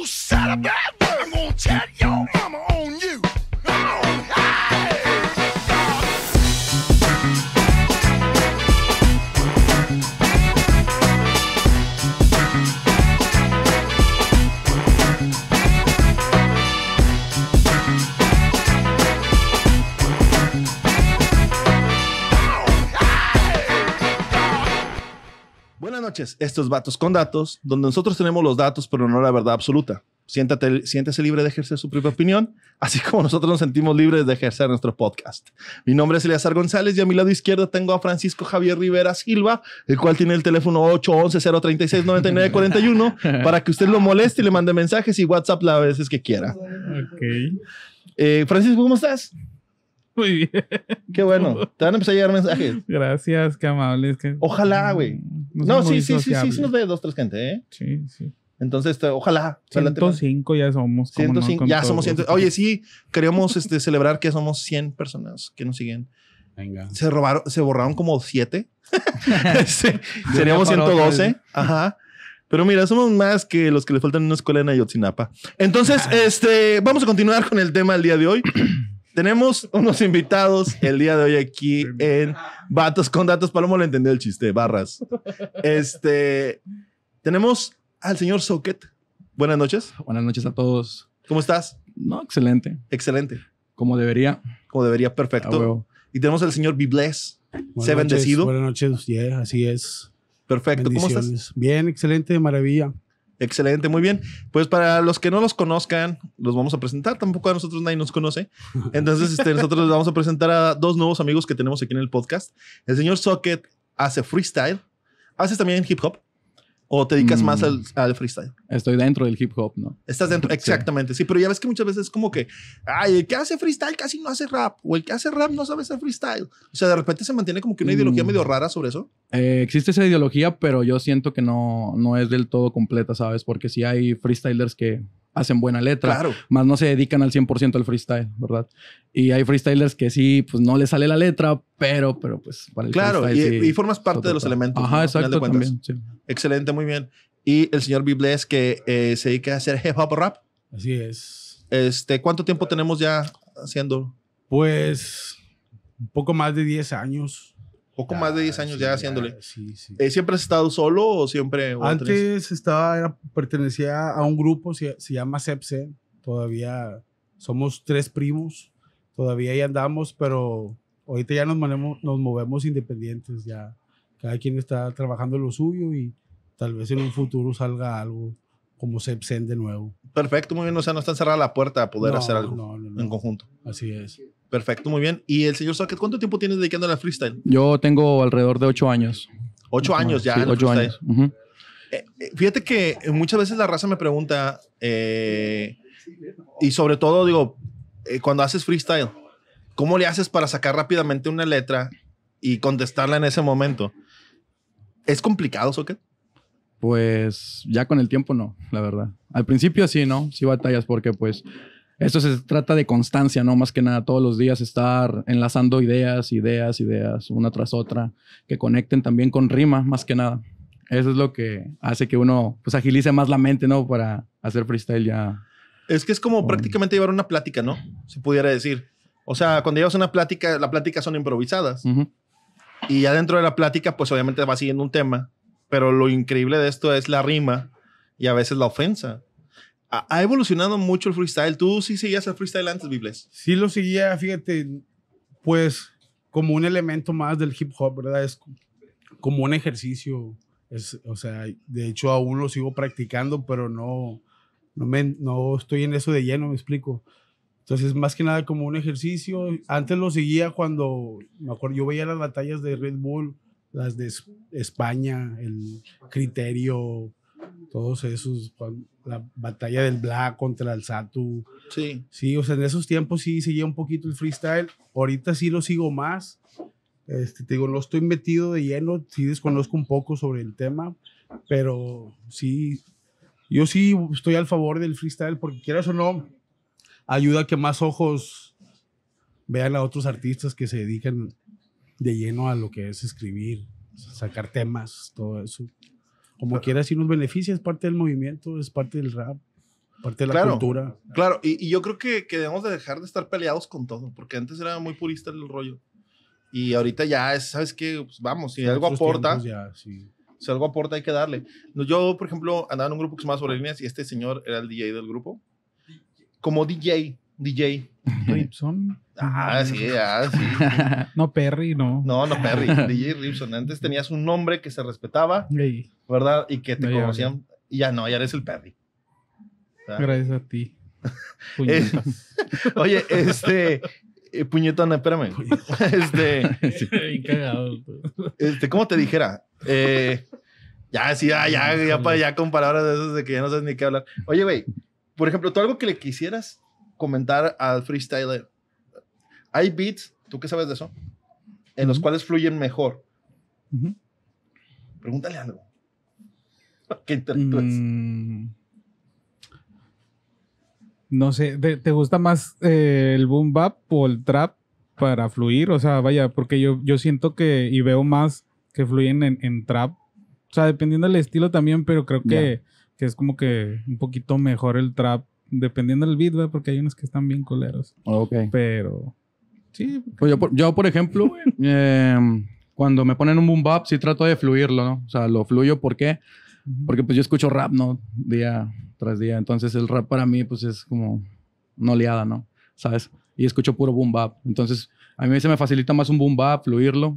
you said bad work. I'm gonna tell you. Estos vatos con datos, donde nosotros tenemos los datos, pero no la verdad absoluta. Siéntate, siéntese libre de ejercer su propia opinión, así como nosotros nos sentimos libres de ejercer nuestro podcast. Mi nombre es Eleazar González y a mi lado izquierdo tengo a Francisco Javier Rivera Silva, el cual tiene el teléfono 811-036-9941 para que usted lo moleste y le mande mensajes y WhatsApp las veces que quiera. Ok. Eh, Francisco, ¿cómo estás? Muy bien. Qué bueno. Te van a empezar a llegar mensajes. Gracias, qué amables. que- Ojalá, güey. No, No, sí, sí, sí, sí, sí nos ve dos, tres gente, ¿eh? Sí, sí. Entonces, ojalá. ojalá te- 105 ya somos. ¿cómo no? 105, Con ya somos 100. gusto. Oye, sí, queríamos este, celebrar que somos 100 personas que nos siguen. Venga. Se robaron, se borraron como 7. seríamos para otro, 112. Ajá. Pero mira, somos más que los que le faltan en una escuela en Ayotzinapa. Entonces, este, vamos a continuar con el tema del día de hoy. Tenemos unos invitados el día de hoy aquí en Vatos con Datos. Palomo le entendió el chiste, barras. Este, tenemos al señor Socket. Buenas noches. Buenas noches a todos. ¿Cómo estás? No, excelente. Excelente. Como debería. Como debería, perfecto. Y tenemos al señor Sé noches, bendecido. Buenas noches, yeah, así es. Perfecto. ¿Cómo estás? Bien, excelente, maravilla. Excelente, muy bien. Pues para los que no los conozcan, los vamos a presentar. Tampoco a nosotros nadie nos conoce. Entonces, este, nosotros les vamos a presentar a dos nuevos amigos que tenemos aquí en el podcast. El señor Socket hace freestyle. ¿Haces también hip hop? ¿O te dedicas Mm. más al, al freestyle? Estoy dentro del hip hop, ¿no? Estás dentro, exactamente, sí, pero ya ves que muchas veces es como que, ay, el que hace freestyle casi no hace rap, o el que hace rap no sabe hacer freestyle. O sea, de repente se mantiene como que una ideología Mm. medio rara sobre eso. Eh, existe esa ideología, pero yo siento que no, no es del todo completa, ¿sabes? Porque sí hay freestylers que hacen buena letra, Claro. más no se dedican al 100% al freestyle, ¿verdad? Y hay freestylers que sí, pues no les sale la letra, pero, pero pues para el Claro, y, freestyle sí y formas parte de los elementos. Ajá, exacto, también. sí. Excelente, muy bien. Y el señor Bibles que eh, se dedica a hacer hip hop rap. Así es. Este, ¿Cuánto tiempo tenemos ya haciendo? Pues un poco más de 10 años. Poco más de 10 años sí, ya haciéndole. Sí, sí. Eh, ¿Siempre has estado solo o siempre? o tenés- Antes estaba, era- pertenecía a un grupo, se, se llama Sepse. Todavía somos tres primos. Todavía ahí andamos, pero ahorita ya nos, movemos, nos movemos independientes. Ya cada quien está trabajando lo suyo y tal vez en un futuro salga algo como Sepsen de nuevo. Perfecto, muy bien. O sea, no está cerrada la puerta a poder No, hacer algo no, no. en conjunto. Así es. Perfecto, muy bien. Y el señor Socket, ¿cuánto tiempo tienes dedicándole al freestyle? Yo tengo alrededor de ocho años. Ocho años ya. Sí, en el ocho freestyle. años. Eh, eh, fíjate que muchas veces la raza me pregunta, eh, y sobre todo, digo, eh, cuando haces freestyle, ¿cómo le haces para sacar rápidamente una letra y contestarla en ese momento? ¿Es complicado, Socket? Pues ya con el tiempo no, la verdad. Al principio sí, ¿no? Sí batallas porque pues esto se trata de constancia, ¿no? Más que nada todos los días estar enlazando ideas, ideas, ideas, una tras otra, que conecten también con rima, más que nada. Eso es lo que hace que uno pues agilice más la mente, ¿no? Para hacer freestyle ya. Es que es como prácticamente llevar una plática, ¿no? Se pudiera decir. O sea, cuando llevas una plática, la plática son improvisadas. Y ya dentro de la plática, pues obviamente va siguiendo un tema. Pero lo increíble de esto es la rima y a veces la ofensa. Ha, evolucionado mucho el freestyle. ¿Tú sí seguías el freestyle antes, Bibles? Sí lo seguía, fíjate, pues como un elemento más del hip hop, ¿verdad? Es como un ejercicio. Es, o sea, de hecho aún lo sigo practicando, pero no, no, me, no estoy en eso de lleno, me explico. Entonces, más que nada como un ejercicio. Antes lo seguía cuando, me acuerdo, yo veía las batallas de Red Bull, las de Es- España, el criterio, todos esos, la batalla del Black contra el Satu. Sí. Sí, o sea, en esos tiempos sí seguía un poquito el freestyle. Ahorita sí lo sigo más. Este, te digo, no estoy metido de lleno, sí desconozco un poco sobre el tema, pero sí, yo sí estoy al favor del freestyle porque quieras o no, ayuda a que más ojos vean a otros artistas que se dedican de lleno a lo que es escribir, sacar temas, todo eso. Como quiera, sí nos beneficia, es parte del movimiento, es parte del rap. Parte de la Claro. cultura. Claro, y, y yo creo que, que debemos de dejar de estar peleados con todo, porque antes era muy purista el rollo. Y ahorita ya es, ¿sabes qué? Pues vamos, si algo aporta, ya, sí. si algo aporta hay que darle. Yo, por ejemplo, andaba en un grupo que se llamaba Sobre Líneas y este señor era el DJ del grupo. Como DJ, DJ. Ripson. Ah, sí, ah, sí. No, Perry, no. No, no, Perry, DJ Ripson. Antes tenías un nombre que se respetaba, ¿verdad? Y que te No, ya, conocían. Y ya no, ya eres el Perry. ¿verdad? gracias a ti. Puñetas. Oye, este. eh, puñetona, espérame. Este, cagado. este, ¿cómo te dijera? Eh, ya, sí, ya, ya, ya, ya con palabras de esas de que ya no sabes ni qué hablar. Oye, güey, por ejemplo, tú algo que le quisieras comentar al freestyler. Hay beats, ¿tú qué sabes de eso? En los cuales fluyen mejor. Ujú. Pregúntale algo. Que interactúes. Mm, no sé, ¿te, te gusta más eh, el boom bap o el trap para fluir? O sea, vaya, porque yo, yo siento que y veo más que fluyen en, en trap. O sea, dependiendo del estilo también, pero creo que, que es como que un poquito mejor el trap, dependiendo del beat, ¿verdad? porque hay unos que están bien coleros. ok. Pero sí, Pues yo, por- yo, por ejemplo, em, cuando me ponen un boom bap, sí trato de fluirlo, ¿no? O sea, lo fluyo, ¿por qué? Porque pues yo escucho rap, ¿no? Día tras día. Entonces el rap para mí, pues es como una oleada, ¿no? ¿Sabes? Y escucho puro boom bap. Entonces a mí se me facilita más un boom bap, fluirlo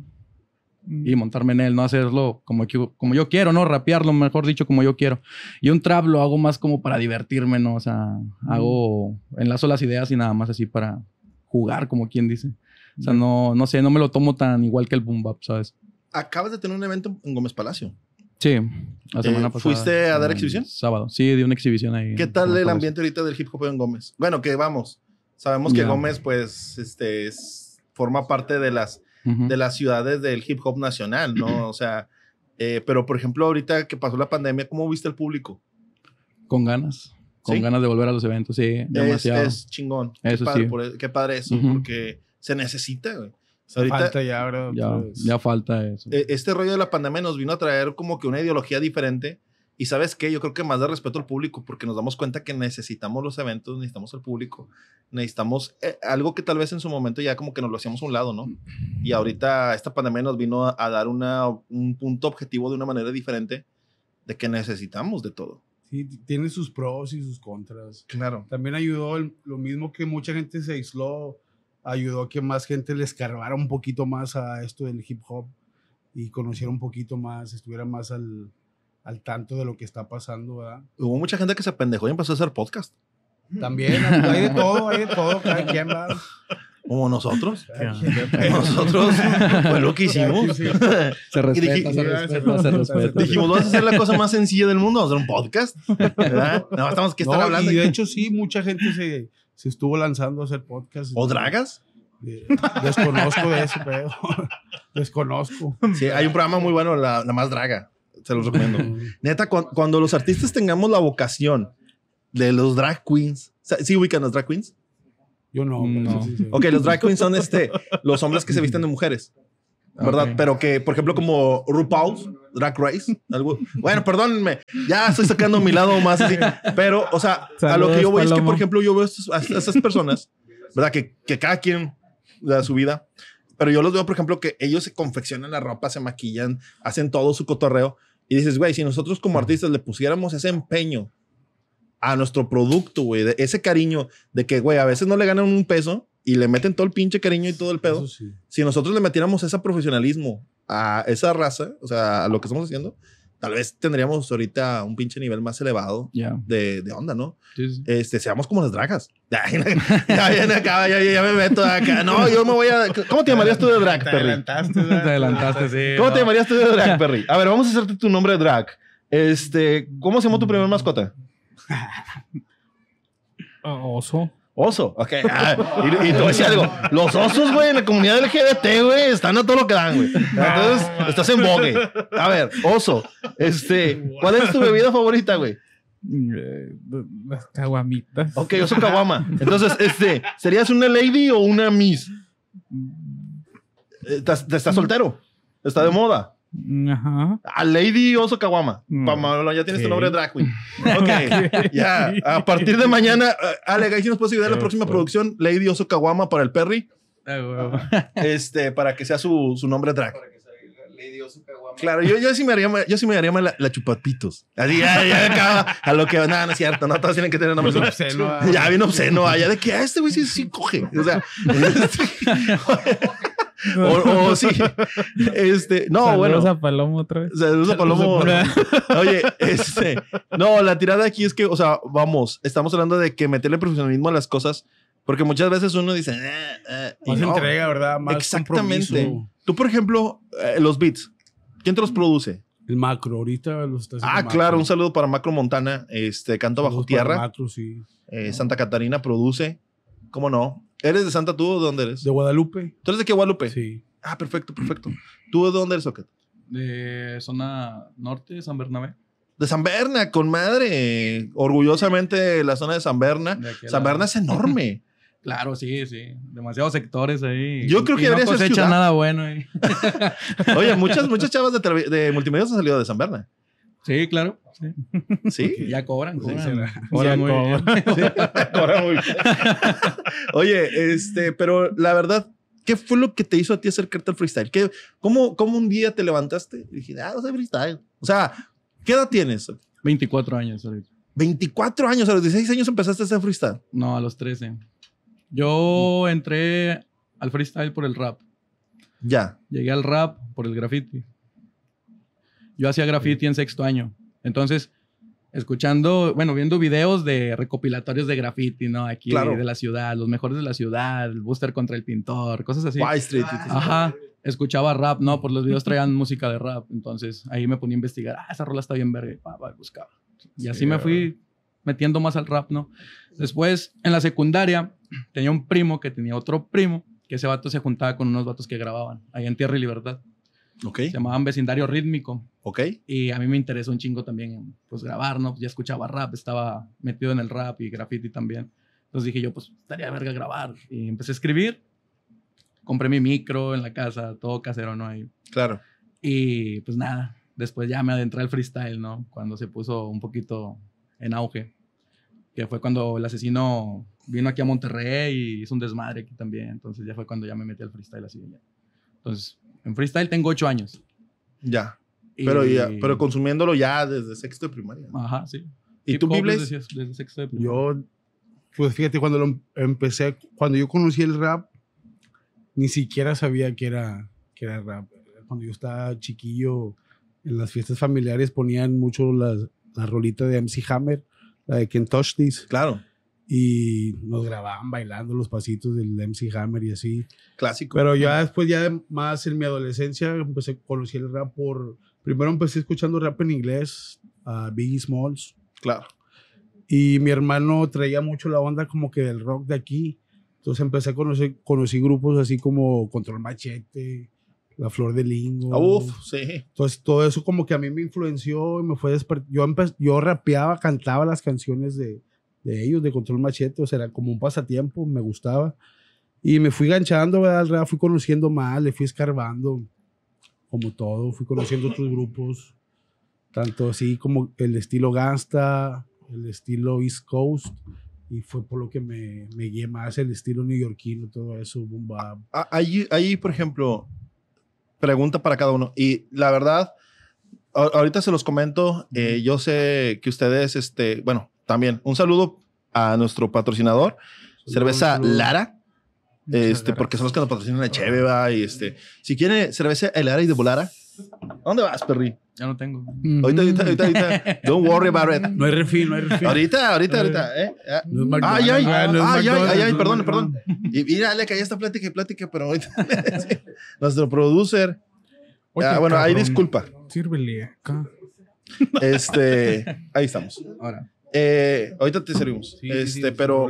y montarme en él, no hacerlo como, como yo quiero, ¿no? Rapearlo, mejor dicho, como yo quiero. Y un trap lo hago más como para divertirme, ¿no? O sea, hago, enlazo las ideas y nada más así para jugar, como quien dice. O sea, no, no sé, no me lo tomo tan igual que el boom bap, ¿sabes? Acabas de tener un evento en Gómez Palacio. Sí, la semana Eh, pasada. ¿fuiste a dar exhibición? Sábado. Sí, di una exhibición ahí. ¿Qué tal el ambiente ahorita del hip hop en Gómez? Bueno, que vamos. Sabemos que. Gómez, pues, este, es- forma parte de las, De las ciudades del hip hop nacional, ¿no? O sea, eh, pero por ejemplo, ahorita que pasó la pandemia, ¿cómo viste el público? Con ganas. Con ¿Sí? ganas de volver a los eventos, sí, Es, demasiado. es chingón. Eso qué padre, sí. por- qué padre eso, porque se necesita, güey. Ahorita, Falta ya, ¿verdad? ya, ya falta eso. eh, este rollo de la pandemia nos vino a traer como que una ideología diferente. Y sabes qué, yo creo que más de respeto al público, porque nos damos cuenta que necesitamos los eventos, necesitamos al público, necesitamos eh, algo que tal vez en su momento ya como que nos lo hacíamos a un lado, ¿no? Y ahorita esta pandemia nos vino a, a dar una, un punto objetivo de una manera diferente de que necesitamos de todo. Sí, tiene sus pros y sus contras. Claro. También ayudó el- lo mismo que mucha gente se aisló, ayudó a que más gente le escarbara un poquito más a esto del hip hop y conociera un poquito más, estuviera más al, al tanto de lo que está pasando, ¿verdad? Hubo mucha gente que se pendejó y empezó a hacer podcast, También hay de todo, hay de todo, cada quien va. como nosotros. Nosotros fue lo que hicimos. Se Y respeta, dije- se respeta, se se respeta. Dijimos, vamos a hacer la cosa más sencilla del mundo, vamos a hacer un podcast. ¿verdad? Nada más estamos que estar No, hablando. y de hecho sí, mucha gente se, se estuvo lanzando a hacer podcast. ¿O dragas? Desconozco de ese pedo. Desconozco. Sí, hay un programa muy bueno, La, la Más Draga. Se los recomiendo. Neta, cu- cuando los artistas tengamos la vocación de los drag queens, ¿sí ubican los drag queens? Yo no. No. pero sí, sí. Ok, los drag queens son este, los hombres que se visten de mujeres. ¿Verdad? Ok. Pero que, por ejemplo, como RuPaul's Drag Race. Algo, bueno, perdónenme, ya estoy sacando mi lado más así. Pero, o sea, a lo que yo voy es que, Saludos, por Paloma. ejemplo, yo veo a esas personas, ¿verdad? Que, que cada quien da su vida. Pero yo los veo, por ejemplo, que ellos se confeccionan la ropa, se maquillan, hacen todo su cotorreo. Y dices, güey, si nosotros como artistas le pusiéramos ese empeño a nuestro producto, güey, ese cariño de que, güey, a veces no le ganan un peso y le meten todo el pinche cariño y todo el pedo sí. si nosotros le metiéramos ese profesionalismo a esa raza, o sea, a lo que estamos haciendo, tal vez tendríamos ahorita un pinche nivel más elevado de, de onda, ¿no? Sí, sí. Este, seamos como las dragas. Ya, ya, viene acá, ya, ya me meto acá. No, yo me voy a. ¿Cómo te llamarías tú de drag, Te Perry? adelantaste. Te adelantaste, sí. ¿Cómo no. te llamarías tú de drag, Perry? A ver, vamos a hacerte tu nombre de drag. Este, ¿cómo se llamó tu primer mascota? Oso. Oso, ok. Ah, y, a decir algo. Los osos, güey, en la comunidad LGBT, güey, están a todo lo que dan, güey. Entonces, estás en vogue. A ver, oso. Este, ¿cuál es tu bebida favorita, güey? Eh, Las caguamitas. Ok, oso caguama. Entonces, este, ¿serías una lady o una miss? Eh, ¿Estás, estás soltero? ¿Está de moda? Ajá. A Lady Oso Kawama. Mm. Pamela, ya tienes tu nombre de drag queen. Ok, ya. A partir de mañana, eh, Ale, ahí sí nos puedes ayudar en la próxima producción. Lady Oso Kawama para el Perry. Ah. Este, para que sea su, su nombre drag. Claro, yo, yo sí me haría, yo sí me haría la, la chupapitos. Así, ya, ya acaba. A lo que, nada, no es cierto. No todos tienen que tener nombres. obsceno, ah. ya, bien obsceno. Allá de que a este güey sí, sí coge. O sea, o, o sí. Este, no, Saludos bueno. a Palomo otra vez. Saludos a Palomo. Oye, este, no, la tirada aquí es que, o sea, vamos, estamos hablando de que meterle profesionalismo a las cosas, porque muchas veces uno dice, "Eh, eh", y Más no. entrega, ¿verdad? Más Exactamente. compromiso. Tú, por ejemplo, eh, los beats, ¿quién te los produce? El macro, ahorita los está haciendo Ah, macro. claro, un saludo para Macro Montana, este, Canto Bajo Saludos Tierra, Macro, sí. eh, Santa Catarina produce, ¿cómo no? ¿Eres de Santa tú o de dónde eres? De Guadalupe. ¿Tú eres de qué, Guadalupe? Sí. Ah, perfecto, perfecto. ¿Tú de dónde eres, Ocat? De zona norte, San Bernabé. De San Berna, con madre. Orgullosamente la zona de San Berna. De San. Berna es enorme. Claro, sí, sí. Demasiados sectores ahí. Yo creo que Y no debería ser cosecha ciudad. nada bueno ahí. Oye, muchas, muchas chavas de, de multimedia han salido de San Berna. Sí, claro. Sí. ¿Sí? Ya cobran, Sí, cobran. será. Cobran Ya muy bien. Ahora muy bien. Oye, este, pero la verdad, ¿qué fue lo que te hizo a ti acercarte al freestyle? ¿Qué, cómo, ¿Cómo un día te levantaste y dijiste, ah, no sé freestyle? O sea, ¿qué edad tienes? 24 años ahorita. 24 años, a los 16 años empezaste a hacer freestyle. No, a los 13. Yo entré al freestyle por el rap. Ya. Llegué al rap por el graffiti. Yo hacía graffiti en sexto año. Entonces, escuchando, bueno, viendo videos de recopilatorios de graffiti, ¿no? Aquí Claro. de la ciudad, los mejores de la ciudad, el booster contra el pintor, cosas así. White Street. Ajá. Escuchaba rap, ¿no? Por los videos traían música de rap. Entonces, ahí me ponía a investigar. Ah, esa rola está bien verga. y buscaba. Y así me fui metiendo más al rap, ¿no? Después, en la secundaria, tenía un primo que tenía otro primo, que ese vato se juntaba con unos vatos que grababan, ahí en Tierra y Libertad. Ok. Se llamaban Vecindario Rítmico. Ok. Y a mí me interesó un chingo también, pues, grabar, ¿no? Ya escuchaba rap, estaba metido en el rap y graffiti también. Entonces dije yo, pues, estaría verga grabar. Y empecé a escribir. Compré mi micro en la casa, todo casero, ¿no? Ahí. Claro. Y pues nada, después ya me adentré al freestyle, ¿no? Cuando se puso un poquito en auge. Que fue cuando el asesino vino aquí a Monterrey y hizo un desmadre aquí también. Entonces ya fue cuando ya me metí al freestyle así. ya. Entonces, en freestyle tengo ocho años. Ya. Y- Pero, ya, pero consumiéndolo ya desde sexto de primaria. Ajá, sí. ¿Y tú, Bibles? Desde, desde sexto de primaria. Yo, pues fíjate, cuando lo em- empecé, cuando yo conocí el rap, ni siquiera sabía que era, que era rap. Cuando yo estaba chiquillo, en las fiestas familiares ponían mucho las, la rolita de MC Hammer, la de Can't Touch This, Claro. Y nos grababan bailando los pasitos del MC Hammer y así. Clásico. Pero ya después, ya más en mi adolescencia, empecé, conocí el rap por... Primero empecé escuchando rap en inglés, a Biggie Smalls, Claro. y mi hermano traía mucho la onda como que del rock de aquí. Entonces empecé a conocer, conocí grupos así como Control Machete, La Flor de Lingo. Uf, sí. Entonces todo eso como que a mí me influenció y me fue desper- yo yo rapeaba, cantaba las canciones de, de ellos, de Control Machete, o sea, era como un pasatiempo, me gustaba. Y me fui ganchando, ¿verdad? Fui conociendo más, le fui escarbando, como todo, fui conociendo otros grupos, tanto así como el estilo gangsta, el estilo East Coast, y fue por lo que me, me guié más el estilo neoyorquino, todo eso, boom. Ah, Ahí, ahí, por ejemplo, pregunta para cada uno. Y la verdad, ahorita se los comento. eh, yo sé que ustedes, este, bueno, también un saludo a nuestro patrocinador, cerveza. Lara. Este, porque son los que nos patrocinan la Cheve, va, y este, si quiere cerveza El Lara y de Volara, ¿a dónde vas, Perry? Ya no tengo. Ahorita, ahorita, ahorita, ahorita, don't worry about it. No hay refil, no hay refil. Ahorita, ahorita, ahorita, eh. Ah, No es Ay, ay, ah, no ay, ay, ay, ay, perdón, McDonald's. Y mira, le caía esta plática y plática, pero ahorita sí. nuestro producer. Oye, ah, bueno, ahí disculpa. Sírvele acá. Este, ahí estamos. Ahora. Eh, ahorita te servimos. Sí, sí, este, sí, sin pero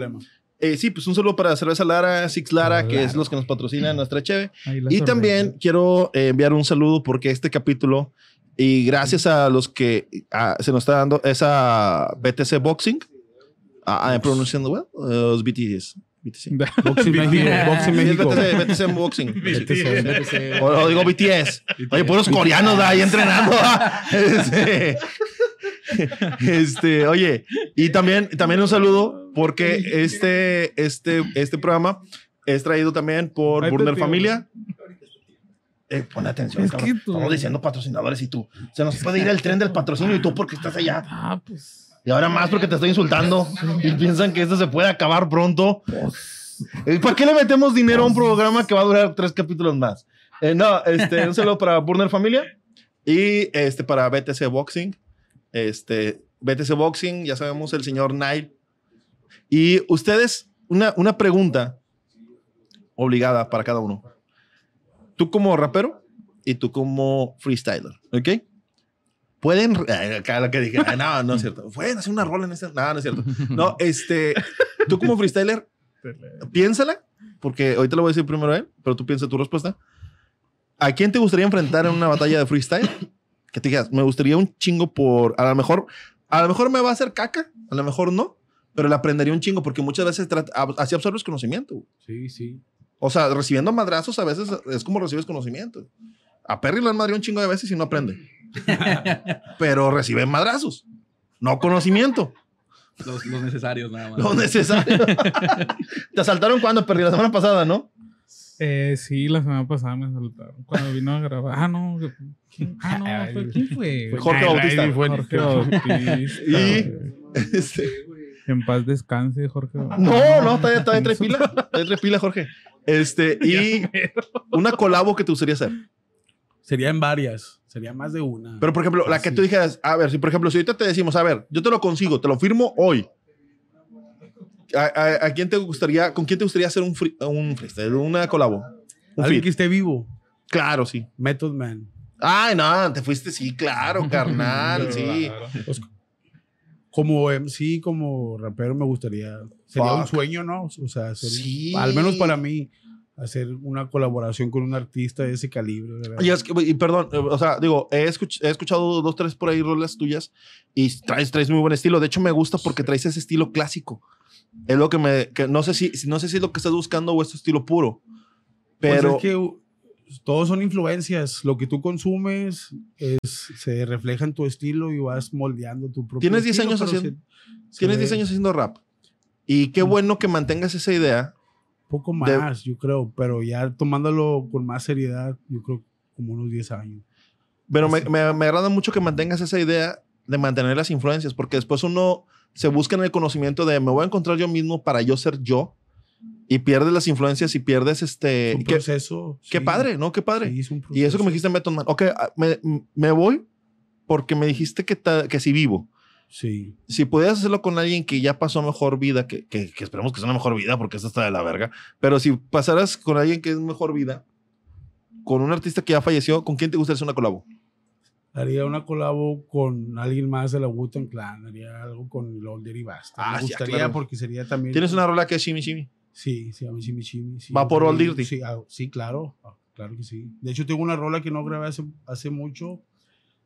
eh, sí, pues un saludo para Cerveza Lara, Six Lara, que Lara. es los que nos patrocinan nuestra cheve. Y también quiero eh, enviar un saludo porque este capítulo, y gracias a los que ah, se nos está dando esa BTC Boxing, ah, I'm pronunciando well, uh, los BTS. BTC. Boxing México. Boxing Sí, México. BTC, BTC boxing. O, o digo BTS. Oye, puros coreanos ahí entrenando. Este, oye, y también, también un saludo porque este, este, este programa es traído también por Burner. Familia. Eh, pon atención, Es que tú- Estamos diciendo patrocinadores y tú. Se nos puede ir el tren del patrocinio y tú porque estás allá. Ah, pues. Y ahora más porque te estoy insultando. Y piensan que esto se puede acabar pronto. Eh, ¿Para qué le metemos dinero a un programa que va a durar tres capítulos más? Eh, no, este, un saludo para Burner Familia y este para BTC Boxing. Este, BTC Boxing, ya sabemos, el señor Nile. Y ustedes, una, una pregunta obligada para cada uno. Tú como rapero y tú como freestyler, ¿ok? Pueden, acá lo que dije, no, no es cierto. Pueden hacer una rola en este, no, no es cierto. No, este, tú como freestyler, piénsala, porque ahorita lo voy a decir primero a él, pero tú piensa tu respuesta. ¿A quién te gustaría enfrentar en una batalla de freestyle? Que te digas, me gustaría un chingo por, a lo mejor, a lo mejor me va a hacer caca, a lo mejor no, pero le aprendería un chingo porque muchas veces así absorbes conocimiento. Sí, sí. O sea, recibiendo madrazos a veces es como recibes conocimiento. A Perry lo han madreado un chingo de veces y no aprende. pero recibe madrazos, no conocimiento. Los, los necesarios nada más. Lo necesario. te asaltaron cuando Perry la semana pasada, ¿no? Eh, sí, la semana pasada me saltaron. Cuando vino a grabar. Ah, no. ¿quién? Ah, no. fue- ¿Quién fue? Jorge Bautista. Jorge Bautista. Y-. Este, En paz descanse, Jorge. Bautista. No, no, todavía, todavía trae pila. Todavía trae pila, Jorge. Este, y una colabo que te gustaría hacer. Sería en varias. Sería más de una. Pero, por ejemplo, la que tú dijeras, a ver, si por ejemplo, si ahorita te decimos, a ver, yo te lo consigo, te lo firmo hoy. ¿A, a- a quién te gustaría, con quién te gustaría hacer un, free- un freestyle, una colabo? Un Alguien feat. que esté vivo. Claro, sí. Method Man. Ay, no, te fuiste, sí, claro, carnal, sí. Como MC, como rapero, me gustaría. Sería un Fuck. sueño, ¿no? O sea, Sí. al menos para mí, hacer una colaboración con un artista de ese calibre. ¿verdad? Y es que, y perdón, eh, o sea, digo, he, escuch- he escuchado dos, tres por ahí rolas tuyas y traes, traes muy buen estilo. De hecho, me gusta porque traes ese estilo clásico. Es lo que me, que no sé si, no sé si es lo que estás buscando o es tu estilo puro. Pues Pero es que todos son influencias. Lo que tú consumes es, se refleja en tu estilo y vas moldeando tu propio Tienes 10 estilo, años haciendo- se- se tienes ve 10 años haciendo rap. Y qué bueno que mantengas esa idea. Poco de- más, yo creo, pero ya tomándolo con más seriedad, yo creo como unos 10 años. Pero me, me, me agrada mucho que mantengas esa idea de mantener las influencias, porque después uno se busca en el conocimiento de me voy a encontrar yo mismo para yo ser yo y pierdes las influencias y pierdes este. Es un qué, proceso. qué sí. padre, ¿no? Qué padre. Sí, es un Y eso que me dijiste Method Man. Ok, ah, me, me voy porque me dijiste que, ta- que si vivo. Sí. Si pudieras hacerlo con alguien que ya pasó mejor vida, que, que, que esperemos que sea una mejor vida porque esto está de la verga, pero si pasaras con alguien que es mejor vida, con un artista que ya falleció, ¿con quién te gustaría hacer una colabo? Haría una colabo con alguien más de la Wu-Tang Clan. Haría algo con Lolder y Basta. Ah, me sí, gustaría claro. porque sería también. ¿Tienes una rola que es Shimi Shimi? Sí, se llama Chimi Chimi. sí. ¿Va por Old Sí, Dirty? Sí, ah, sí, claro. Ah, Claro que sí. De hecho, tengo una rola que no grabé hace, hace mucho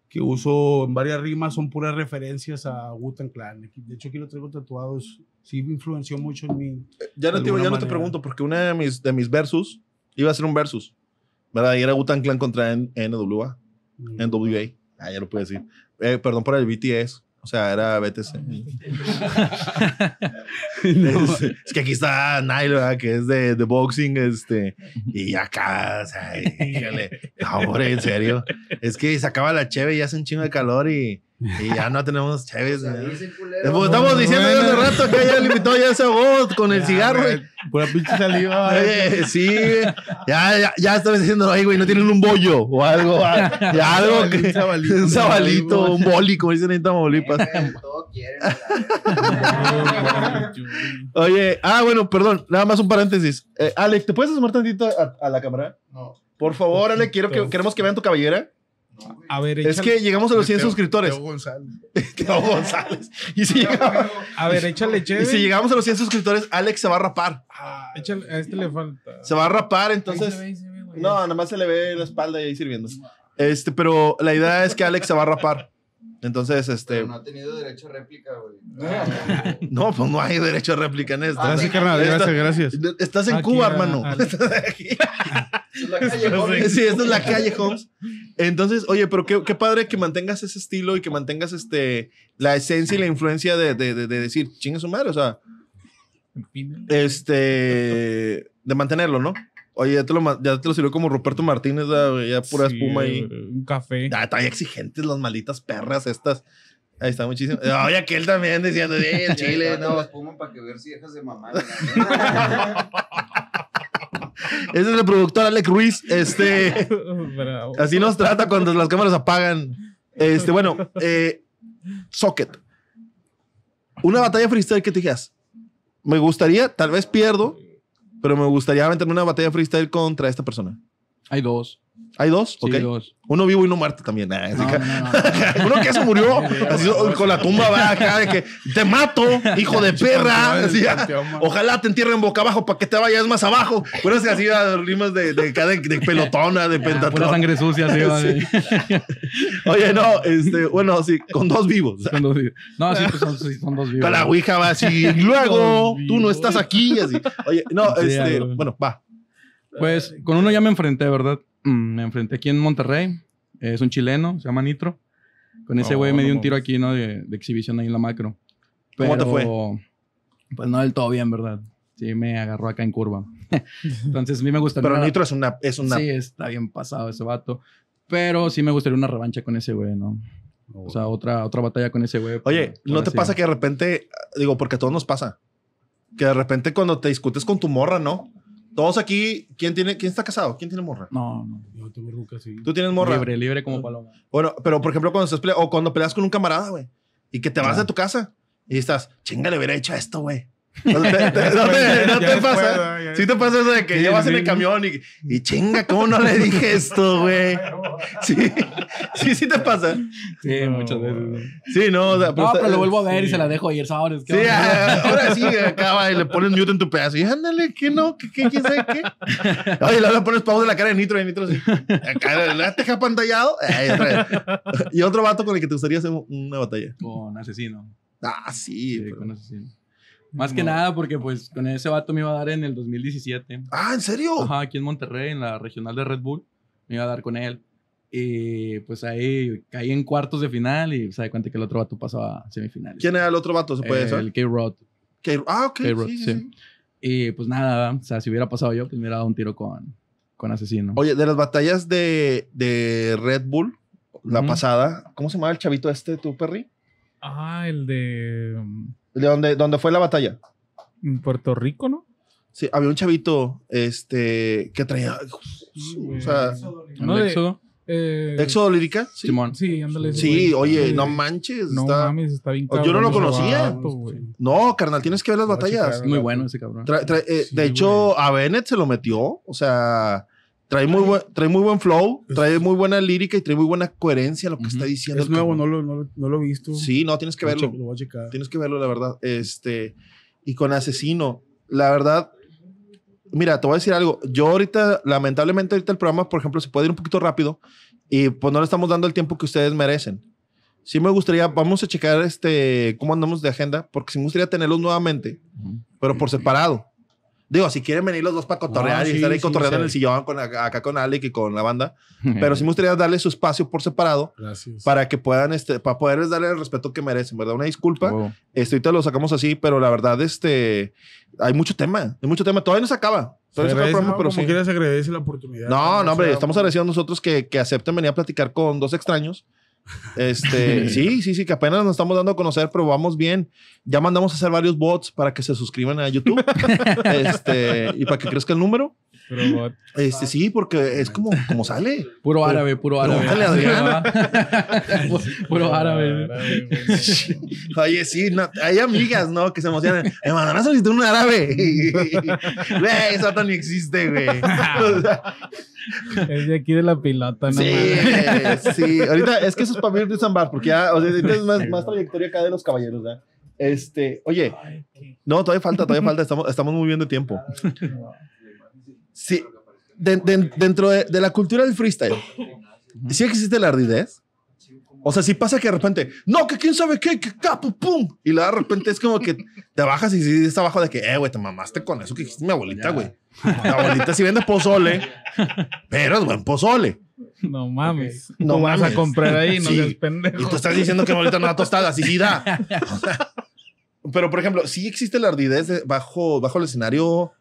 que uso en varias rimas, son puras referencias a Wu-Tang Clan. De hecho, aquí lo traigo tatuado. es- Sí, me influenció mucho en mí. Ya no, te, ya no te pregunto porque una de mis, de mis versus iba a ser un versus, ¿verdad? Y era Wu-Tang Clan contra N- NWA, NWA. Ah, ya lo puedo decir. Eh, perdón por el BTS. O sea, era BTC. es, es que aquí está Nile, ¿verdad? Que es de, de boxing, este. Y acá, o sea, híjole. No, hombre, en serio. Es que se acaba la cheve y hace un chingo de calor y, y ya no tenemos. Pues estamos diciendo ya hace rato que ya el invitado ya se ahogó con el Ya, cigarro. güey, Pura pinche saliva. Oye, sí, ya, ya, ya estaba diciendo, ay, güey, no tienen un bollo o algo, ah, ya algo que, Un sabalito. un sabalito, un boli, como dicen en Tamaulipas. Todo quieren. Oye, ah, bueno, perdón, nada más un paréntesis. Eh, Alex, ¿te puedes asomar tantito a, a la cámara? No. Por favor, Alex, quiero que, queremos que vean tu cabellera. A ver, Es que llegamos a los 100 Teo- suscriptores. Teo González. Teo González. Y si, llegamos, a ver, échale y chévere. si llegamos a los 100 suscriptores, Alex se va a rapar. Ah, échale, a este le falta. Se va a rapar, Ahí entonces... se ve, ahí se ve, güey. No, nada más se le ve la espalda y ahí sirviendo. Este, pero la idea es que Alex se va a rapar. Entonces, este. Pero no ha tenido derecho a réplica, güey. No, pues no hay derecho a réplica en esto. Gracias, carnal. Gracias, gracias. Estás en Aquí, Cuba, a- hermano. al- Estás aquí. Es la calle, joven. Sí, esta es la calle, Holmes. Entonces, oye, pero qué, qué padre que mantengas ese estilo y que mantengas este, la esencia y la influencia de, de, de- de decir, chingue su madre, o sea, este, de mantenerlo, ¿no? Oye, ya te lo, ya te lo sirvió como Ruperto Martínez, ya, pura Sí, espuma ahí. Un café. Ya, están exigentes las malditas perras estas. Ahí está muchísimo. Oye, aquel también diciendo, sí, el chile, no. La espuma para que ver si dejas de mamar. Ese es el productor Alex Ruiz. Este, Bravo. así nos trata cuando las cámaras apagan. Este, bueno, eh, Socket. Una batalla freestyle que te dijeras. Me gustaría, tal vez pierdo, pero me gustaría aventarme una batalla freestyle contra esta persona. Hay dos. ¿Hay dos? Sí, dos. Uno vivo y uno muerto también. Nah, así No, que- no, no, no. Uno que se murió así, con la tumba acá de que te mato, hijo de perra. Así, ah, ojalá te entierren boca abajo para que te vayas más abajo. Bueno, que así ah, rimas de, de, de, de pelotona, de Pura pentatrón. sangre sucia, sí. Oye, no, este, bueno, sí, con dos vivos. Son dos vivos. No, sí, pues son, dos vivos. Con la ouija va así, y luego tú no estás aquí. Así. Oye, no, este, bueno, va. Pues con uno ya me enfrenté, ¿verdad? Mm, Me enfrenté aquí en Monterrey. Es un chileno, se llama Nitro. Con ese güey me no di un tiro aquí, ¿no? De, de exhibición ahí en la macro. ¿Cómo te fue? Pues no del todo bien, ¿verdad? Sí, me agarró acá en curva. Entonces, a mí me gustaría. Pero Nitro es una, es una. Sí, está bien pasado ese vato. Pero sí me gustaría una revancha con ese güey, ¿no? O sea, otra, otra batalla con ese güey. Oye, Por- ¿no por te pasa que de repente, digo, porque a todos nos pasa, que de repente cuando te discutes con tu morra, ¿no? Todos aquí, ¿quién tiene, quién está casado? ¿Quién tiene morra? No, no. Yo tengo ruca, sí. Tú tienes morra. Libre, libre como paloma. Bueno, pero por ejemplo, cuando estás peleando, o cuando peleas con un camarada, güey, y que te vas Ah. de tu casa y estás, chinga, le hubiera hecho esto, güey. ¿No te, te- no te- no te pasa? Sí te pasa eso de que Sí, llevas en sí. el camión y, y chinga, ¿cómo no le dije esto, güey? Sí, sí, sí te pasa. Sí, No, muchas veces. Sí, no, o sea, No, está- pero lo vuelvo a ver y se la dejo ayer sabores. Sí, ah, ahora sí, acaba y le pones mute en tu pedazo. Y ándale, que no, que qué, quién sabe qué. Oye, luego le pones pausa en la cara de Nitro y Nitro así. Acá, ¿la te deja pantallado? Ay, otra vez. y otro vato con el que te gustaría hacer una batalla. Con asesino. Ah, sí. Sí, pero- con asesino. Más que nada porque pues con ese vato me iba a dar en el 2017. Ah, ¿en serio? Ajá, aquí en Monterrey, en la regional de Red Bull. Me iba a dar con él. Y pues ahí caí en cuartos de final y se da cuenta que el otro vato pasaba a semifinales. ¿Quién era el otro vato? ¿Se puede Eh, saber? El K-Rod. K- Ah, ok. K-Rod, sí, sí, sí. Y pues nada, o sea, si hubiera pasado yo, pues me hubiera dado un tiro con, con asesino. Oye, de las batallas de, de Red Bull, la pasada, ¿cómo se llamaba el chavito este, tu perri? Ah, el de um, De donde, donde fue la batalla. Puerto Rico, ¿no? Sí, había un chavito este, que traía. O sea, ¿El No, de- Éxodo? Eh, éxodo lírica. Sí, Simón. Sí, ándale. Sí, güey. oye, no manches. No está- mames, está bien Yo no lo conocía. vato. No, carnal, tienes que ver las batallas. Muy bueno ese cabrón. Eh, Sí, de hecho, güey. a Bennett se lo metió. O sea, trae muy, buen, trae muy buen flow, trae muy buena lírica y trae muy buena coherencia a lo que Ujú. está diciendo. Es nuevo, no lo, no, lo, no lo he visto. Sí, no, tienes que Lo verlo. Lo voy a checar. Tienes que verlo, la verdad. Este, y con Asesino, la verdad, mira, te voy a decir algo. Yo ahorita, lamentablemente, ahorita el programa, por ejemplo, se puede ir un poquito rápido y pues no le estamos dando el tiempo que ustedes merecen. Sí me gustaría, vamos a checar este, cómo andamos de agenda, porque sí me gustaría tenerlos nuevamente, Ujú. pero por separado. Digo, si quieren venir los dos para cotorrear Ah, y sí, estar ahí sí, cotorreando sí. en el sillón con, acá con Alec y con la banda, pero sí me gustaría darle su espacio por separado Gracias. para que puedan, este, para poderles darle el respeto que merecen, ¿verdad? Una disculpa. Este, ahorita lo sacamos así, pero la verdad, este, hay mucho tema, hay mucho tema. Todavía no se acaba. Todavía se acaba el programa, ¿no? pero Como sí. quieras, agradece la oportunidad. No, no, hombre, estamos agradecidos nosotros que, que acepten venir a platicar con dos extraños. Este, sí, sí, sí, que apenas nos estamos dando a conocer, pero vamos bien. Ya mandamos a hacer varios bots para que se suscriban a YouTube. este, y para que crezca el número. Este, sí, porque es como, como sale. Puro árabe, puro árabe. Pregúntale a Adriana. Pu- puro árabe. Oye, sí, no, hay amigas, ¿no? Que se emocionan. Me mandaron a solicitar un árabe. Güey, eso ni existe, güey. O sea, es de aquí de la pilota, no sí, mames. sí. Ahorita es que eso es para vivir de Zambar, porque ya, o sea, es más, más trayectoria acá de los caballeros, ¿verdad? Este, oye, no, todavía falta, todavía falta, estamos, estamos muy bien de tiempo. Sí, de- de- dentro de, de la cultura del freestyle, ¿sí existe la ardidez? O sea, si pasa que de repente, no, que quién sabe qué, que capo, pum. Y luego de repente es como que te bajas y sí está abajo de que, eh, güey, te mamaste con eso que dijiste mi abuelita, güey. Mi abuelita sí vende pozole, pero es buen pozole. No mames. No vas a comprar ahí, no Sí. seas Y pendejo. tú estás diciendo que mi abuelita no da tostadas, sí, sí da. O sea, pero, por ejemplo, sí existe la ardidez de- bajo, bajo el escenario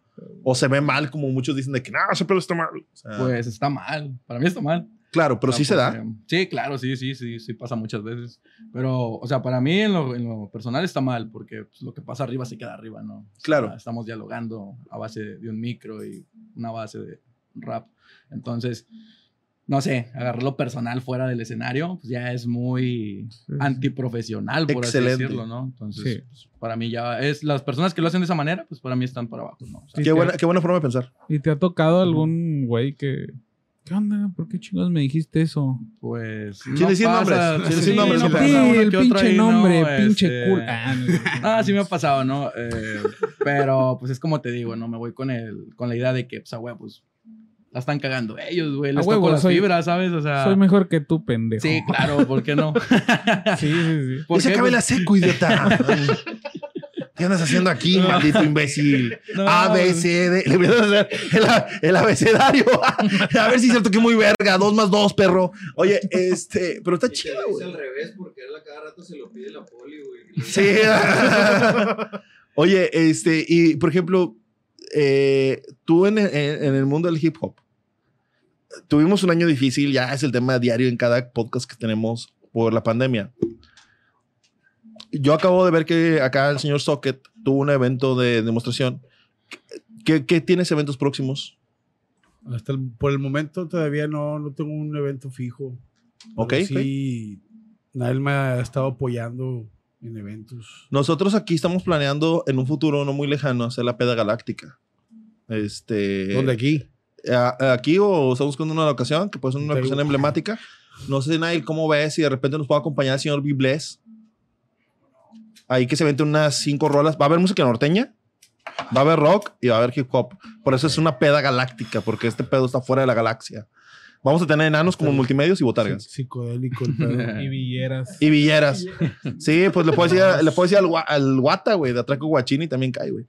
o se ve mal, como muchos dicen de que, no, ese pedo está mal. O sea, Pues está mal. Para mí está mal. claro, pero sí se da. Sí, claro, sí, sí, sí, sí pasa muchas veces. Pero, o sea, para mí en lo, en lo personal está mal, porque pues, lo que pasa arriba se queda arriba, ¿no? O sea, Claro. estamos dialogando a base de un micro y una base de rap. Entonces, no sé, agarrarlo personal fuera del escenario, pues ya es muy antiprofesional, por Excelente. así decirlo, ¿no? Entonces, Sí. pues, para mí ya es, las personas que lo hacen de esa manera, pues para mí están para abajo, ¿no? O sea, Sí, Qué buena, qué buena forma de pensar. ¿Y te ha tocado algún güey que... ¿Qué onda? ¿Por qué chingos me dijiste eso? pues... Sin decir nombres, sin decir nombres, no sí, uno el pinche ahí, ¿no? nombre, pinche Este. Ah, no, Ah, sí me ha pasado, ¿no? Eh, pero pues es como te digo, ¿no? Me voy con el, con la idea de que, pues, ah, güey, pues la están cagando ellos, güey. Les A huevo, las soy- fibras, ¿sabes? O sea. Soy mejor que tú, pendejo. Sí, claro, ¿por qué no? Sí, sí, sí. ¿Por se qué? acabe la seco, idiota. ¿Qué andas haciendo aquí, maldito imbécil? No. A, B, C, D. Le voy a hacer el, abecedario. A ver si se toque muy verga. Dos más dos, perro. Oye, este, pero está chido, güey. al revés porque él a cada rato se lo pide la poli, güey. Sí. Oye, este, y por ejemplo, eh, tú en, en- en el mundo del hip hop, tuvimos un año difícil, ya es el tema diario en cada podcast que tenemos por la pandemia. Yo acabo de ver que acá el señor Socket tuvo un evento de demostración. ¿Qué, qué tienes eventos próximos? Hasta el- por el momento todavía no, no tengo un evento fijo. Ok, Pero Sí, Nael me ha estado apoyando en eventos. Nosotros aquí estamos planeando en un futuro no muy lejano hacer la peda galáctica. Este, ¿Dónde aquí? Aquí o estamos buscando una locación que puede ser una Ok. locación emblemática. No sé, Nail, cómo ves si de repente nos puede acompañar el señor Bibles. Ahí que se vente unas cinco rolas. Va a haber música norteña, va a haber rock y va a haber hip hop. Por eso es una peda galáctica, porque este pedo está fuera de la galaxia. Vamos a tener enanos como multimedios y botargas. Psicodélico. el pedo. Y villeras. Y villeras. Sí, pues le puedo decir, le puedo decir al, al guata, güey, de Atraco Guachini también cae, güey.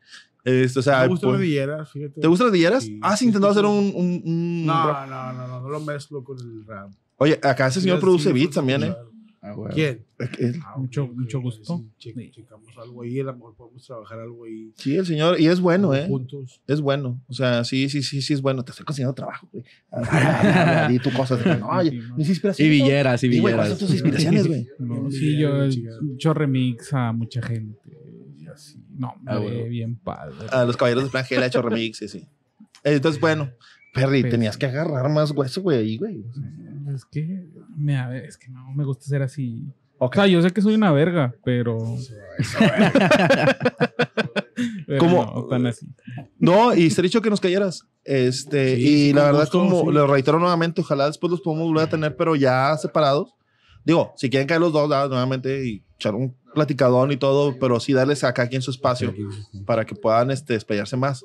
Este, o sea, Me gustan pues- las villeras, fíjate. ¿te gustan las villeras? Sí. ¿Has intentado hacer un, un- un rap? No, no, no, no, no lo mezclo con el rap. Oye, acá ese señor Sí, produce sí, beats sí, también, ¿eh? Ah, güey. ¿Quién? Eh, Ah, Mucho- mucho gusto. si che- Sí. checamos algo ahí, a lo mejor podemos trabajar algo ahí. Sí, el señor, y es bueno, ¿eh? Juntos. Es bueno. O sea, sí, sí, sí, sí es bueno. Te estoy consiguiendo trabajo, güey. Di tu cosas. No, oye, mis Y inspiraciones. villeras, y güey, ¿cuáles villeras. son tus inspiraciones, güey? No, Sí, yo chingado. mucho remix a mucha gente. y así. No, Ah, bueno. bien padre. A los caballeros de Plangel ha hecho remix, sí, sí. Entonces, bueno, Perry, Pues- tenías que agarrar más hueso, güey, ahí, güey. Es que, me, a ver, es que no me gusta ser así. Ok. O sea, yo sé que soy una verga, pero. pero ¿Cómo? No, tan así. No, y se ha dicho que nos cayeras. Este, Sí, y la verdad, gusto, como sí. lo reitero nuevamente, ojalá después los podamos volver a tener, pero ya separados. Digo, si quieren caer los dos, ¿verdad? nuevamente y echar un platicadón y todo, pero sí darles acá aquí en su espacio para que puedan este, desplayarse más.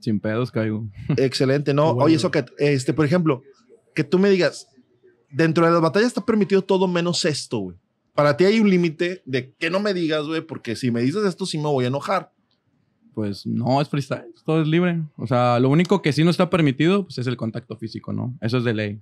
Sin pedos caigo. Excelente, ¿no? Bueno. Oye, eso que, este, por ejemplo, que tú me digas, dentro de las batallas está permitido todo menos esto, güey. Para ti hay un límite de que no me digas, güey, porque si me dices esto, sí me voy a enojar. Pues no, es freestyle, todo es libre. O sea, lo único que sí no está permitido pues, es el contacto físico, ¿no? Eso es de ley.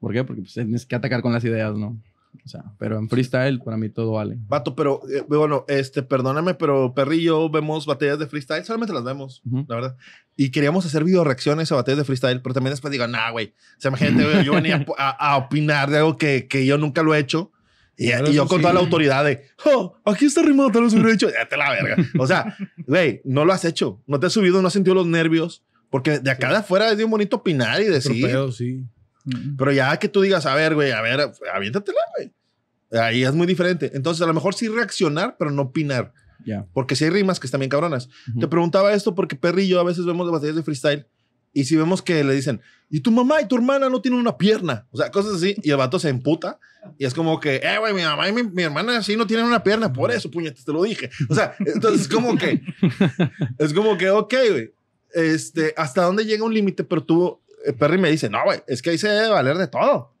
¿Por qué? Porque pues, tienes que atacar con las ideas, ¿no? O sea, pero en freestyle para mí todo vale. Vato, pero eh, bueno, este, perdóname, pero Perry y yo vemos batallas de freestyle, solamente las vemos, Ujú. la verdad. Y queríamos hacer video reacciones a batallas de freestyle, pero también después digo, nah, güey. O sea, imagínate, güey, yo venía a, a opinar de algo que, que yo nunca lo he hecho. Y, Claro, y yo con sí. toda la autoridad de, oh, aquí está rimado, tal vez hubiera hecho, ya te la verga. O sea, güey, no lo has hecho, no te has subido, no has sentido los nervios, porque de acá de afuera es bien bonito opinar y decir, Tropeo, sí. Pero ya que tú digas, a ver, güey, a ver, aviéntatela, güey. Ahí es muy diferente. Entonces, a lo mejor sí reaccionar, pero no opinar. Ya. Porque si hay rimas que están bien cabronas. Ujú. Te preguntaba esto porque Perry y yo a veces vemos batallas de freestyle y si vemos que le dicen, y tu mamá y tu hermana no tienen una pierna. O sea, cosas así. Y el vato se emputa y es como que, eh, güey, mi mamá y mi, mi hermana sí no tienen una pierna. Por eso, puñetes, te lo dije. O sea, entonces es como que, es como que, ok, güey. Este, hasta dónde llega un límite, pero tú, Perry me dice, no, güey, es que ahí se debe valer de todo.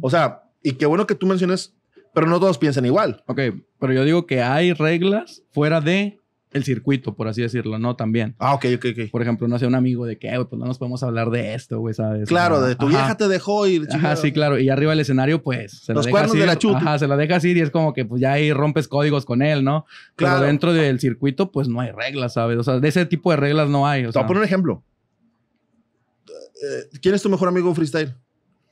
O sea, Y qué bueno que tú menciones, pero no todos piensan igual. Ok, pero yo digo que hay reglas fuera de el circuito, por así decirlo, ¿no? También. Ah, ok, ok, ok. Por ejemplo, no sé, un amigo de que, "Eh, pues no nos podemos hablar de esto, güey, ¿sabes? Claro, de tu ajá. vieja te dejó y... Ajá, sí, claro. Y arriba del escenario, pues, se Los la cuernos de ir. la chuti. Ajá, se la dejas ir y es como que, pues, ya ahí rompes códigos con él, ¿no? Claro. Pero dentro del circuito, pues, no hay reglas, ¿sabes? O sea, de ese tipo de reglas no hay. O Te sea, voy a poner un ejemplo. Eh, ¿Quién es tu mejor amigo freestyle?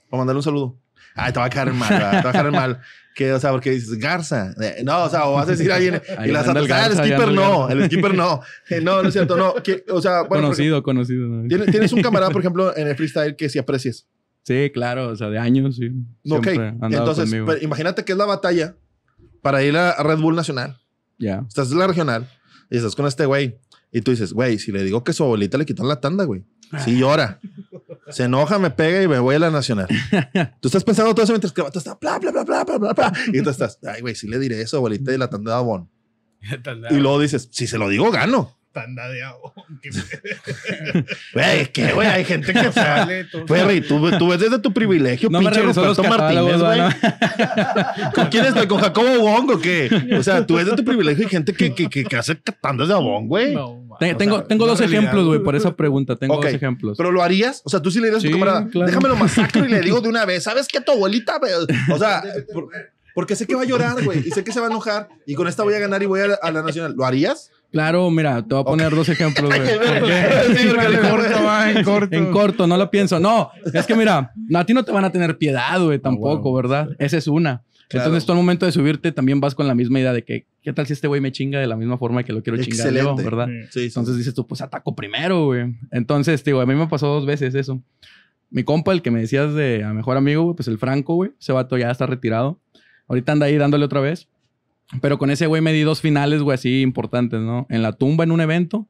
Para mandarle un saludo. Ay, te va a caer mal, ¿verdad? te va a caer mal. Que, o sea, porque dices Garza. Eh, No, o sea, o vas a decir a alguien y las el ah, el Garza, ahí skipper el no, el skipper no. Eh, No, no es cierto, no. Que, o sea, bueno, conocido, conocido. ¿no? tienes, tienes un camarada, por ejemplo, en el freestyle que sí aprecies. Sí, claro, o sea, de años, sí. Ok, entonces, pero imagínate que es la batalla para ir a Red Bull Nacional. Ya. Estás en la regional y estás con este güey. Y tú dices, güey, si le digo que su abuelita le quitó la tanda, güey. Sí llora. Se enoja, me pega y me voy a la nacional. Tú estás pensando todo eso mientras que el vato está bla, bla, bla, bla, bla, bla, bla. Y tú estás, ay, güey, sí le diré eso, abuelita de la tanda de Avon. Y luego dices, si se lo digo, gano. Tanda de agua. Güey, ¿qué, güey? Hay gente que, o sea, Ferry, tú, tú ves desde tu privilegio, No pinche Ruperto Martínez, güey. ¿no? ¿Con quién estoy? ¿Con Jacobo Wong o qué? O sea, tú ves de tu privilegio y gente que, que, que, que hace tandas de Avon, güey. Te- tengo tengo dos realidad. ejemplos, güey, por esa pregunta. Tengo dos ejemplos. Pero lo harías, o sea, tú sí le dirías a tu Sí, camarada, claro. déjamelo masacro y le digo de una vez, ¿sabes qué? Tu abuelita, o sea, por- porque sé que va a llorar, güey, y sé que se va a enojar y con esta voy a ganar y voy a la, a la nacional. ¿Lo harías? Claro, mira, te voy a poner dos ejemplos, güey. Sí, porque le- corto, va, en corto. En corto, no lo pienso. No, es que mira, a ti no te van a tener piedad, güey, tampoco, ¿verdad? Esa es una. Claro. Entonces, tú al momento de subirte también vas con la misma idea de que, ¿qué tal si este güey me chinga de la misma forma que lo quiero chingar yo, verdad? Sí, sí. Entonces dices tú, pues ataco primero, güey. Entonces, digo, a mí me pasó dos veces eso. Mi compa, el que me decías de a mejor amigo, pues el Franco, güey. Ese vato ya está retirado. Ahorita anda ahí dándole otra vez. Pero con ese güey me di dos finales, güey, así importantes, ¿no? En la tumba, en un evento,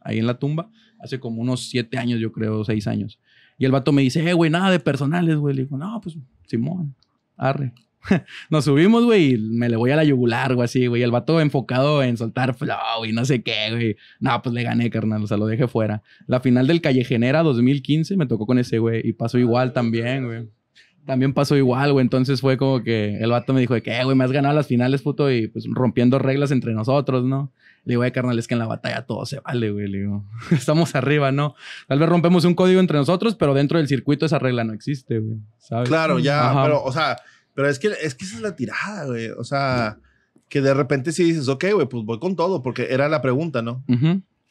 ahí en la tumba, hace como unos siete años, yo creo, seis años. Y el vato me dice, eh, güey, nada de personales, güey. Le digo, no, pues, Simón, arre. Nos subimos, güey, y me le voy a la yugular, güey, así, güey. El vato enfocado en soltar flow y no sé qué, güey. No, pues le gané, carnal, o sea, lo dejé fuera. La final del Callejenera 2015 me tocó con ese, güey, y pasó igual también, güey. También pasó igual, güey. Entonces fue como que el vato me dijo de que, "Eh, güey, me has ganado las finales, puto, y pues rompiendo reglas entre nosotros, ¿no? Le digo, güey, carnal, es que en la batalla todo se vale, güey. Le digo, estamos arriba, ¿no? Tal vez rompemos un código entre nosotros, pero dentro del circuito esa regla no existe, güey. ¿Sabes? Claro, ya, Ajá. pero, o sea, pero es que, es que esa es la tirada, güey. O sea, que de repente sí dices, ok, güey, pues voy con todo, porque era la pregunta, ¿no?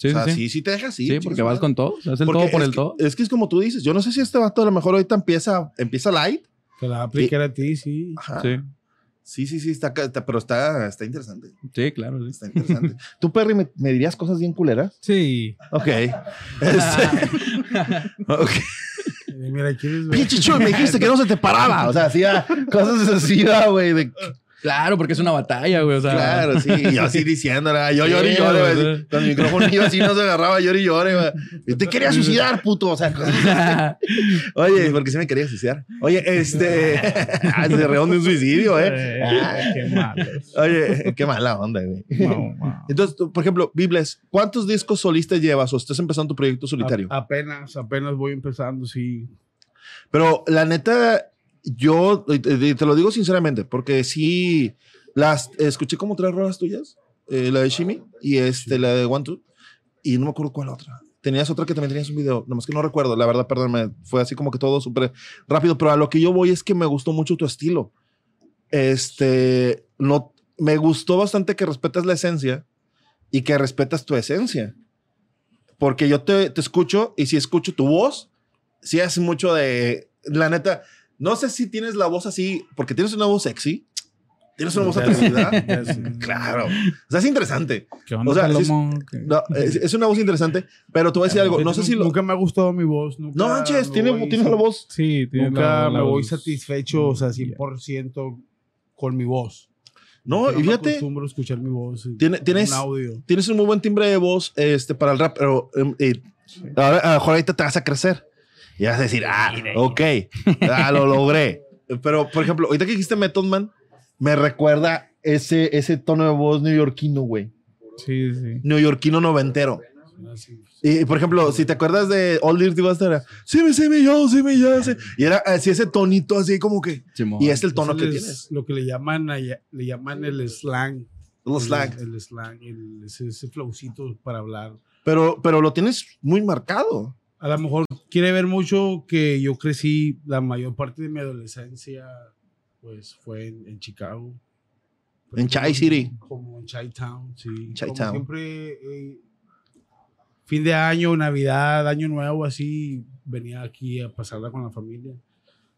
Sí, o sea, sí, sí, sí. sí, te dejas Sí, ir. porque chinga vas con todo. Es el Porque todo por el que- todo. Es que es como tú dices, yo no sé si este vato a lo mejor ahorita empieza, empieza light. Te la va a aplicar a ti, sí. Ajá. Sí, Sí, sí, sí, está, pero está, está interesante. sí, claro. sí. Está interesante. ¿Tú, Perry, me, me dirías cosas bien culeras? Sí. Ok. Este, ok. Mira, ¿quieres ver? Pinche me dijiste que no se te paraba. O sea, hacía cosas así, ah, güey. de- Claro, porque es una batalla, güey. O sea, Claro, sí. Y yo así diciéndola. Yo lloré y lloré, Con el micrófono iba así, no se agarraba, lloré y lloré, güey. Te quería suicidar, puto. O sea. Oye, porque sí me quería suicidar. Oye, este. Ah, se reón de un suicidio, ¿eh? Eh, qué malos. Oye, qué mala onda, güey. Entonces, tú, por ejemplo, Bibles, ¿cuántos discos solistas llevas o estás empezando tu proyecto solitario? A- apenas, apenas voy empezando, sí. Pero la neta, yo te, lo digo sinceramente, porque sí, las escuché como tres rolas tuyas, eh, la de Shimi y este, la de One Two, y no me acuerdo cuál otra. Tenías otra que también tenías un video, nomás que no recuerdo, la verdad, perdóname, fue así como que todo súper rápido, pero a lo que yo voy es que me gustó mucho tu estilo. Este, no, me gustó bastante que respetas la esencia y que respetas tu esencia. Porque yo te, te escucho y si escucho tu voz, sí es mucho de, la neta, no sé si tienes la voz así, porque tienes una voz sexy, tienes una voz atrevida. Claro. O sea, es interesante. ¿Qué onda, O sea, es- Salomón? ¿Qué- No, es, es una voz interesante, pero te voy a decir algo. No sé si lo. Nunca me ha gustado mi voz. Nunca No manches, tiene, voy- tiene la voz. Sí, tiene Nunca la- la me voy satisfecho, o sea, 100% con mi voz. No, y fíjate, acostumbro a escuchar mi voz. en- Tiene- en tienes- Un audio. tienes un muy buen timbre de voz este, para el rap, pero em, eh, ahora, a lo mejor ahorita te vas a crecer. Y vas a decir, ah, ok, ah, lo logré. Pero, por ejemplo, ahorita que dijiste Method Man, me recuerda ese, ese tono de voz neoyorquino, güey. Sí, sí. Neoyorquino noventero. Así. Y por ejemplo, si te acuerdas de All Dirty Bastard, era sí me, sí me, yo, sí me, yo, sí. Y era así ese tonito así como que. Y es el tono que es tienes. Lo que le llaman, allá- le llaman el slang. El slang. El, el slang, el- ese, ese flowcito para hablar. Pero, pero lo tienes muy marcado. A lo mejor quiere ver mucho que yo crecí, la mayor parte de mi adolescencia, pues fue en, en Chicago. En Chai City. Como en Chai Town, sí. Como Town. siempre, eh, fin de año, Navidad, Año Nuevo, así, venía aquí a pasarla con la familia.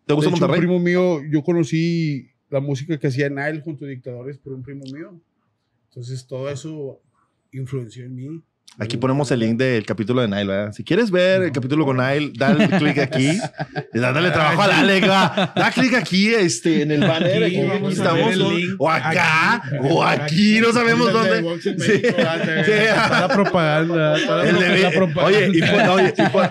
¿Te gusta De hecho, Monterrey? Un primo mío, yo conocí la música que hacía Nile junto a Dictadores por un primo mío. Entonces todo eso influenció en mí. Aquí ponemos el link del capítulo de Nile, ¿verdad? Si quieres ver el capítulo con Nile, dale clic aquí. Y Dándole trabajo a la lega. Da clic aquí, este, en el banner. Aquí, estamos. o- acá, o aquí, no sabemos dónde. Sí. La propaganda. está la El de- la propaganda. oye, y, pon- oye, y pon-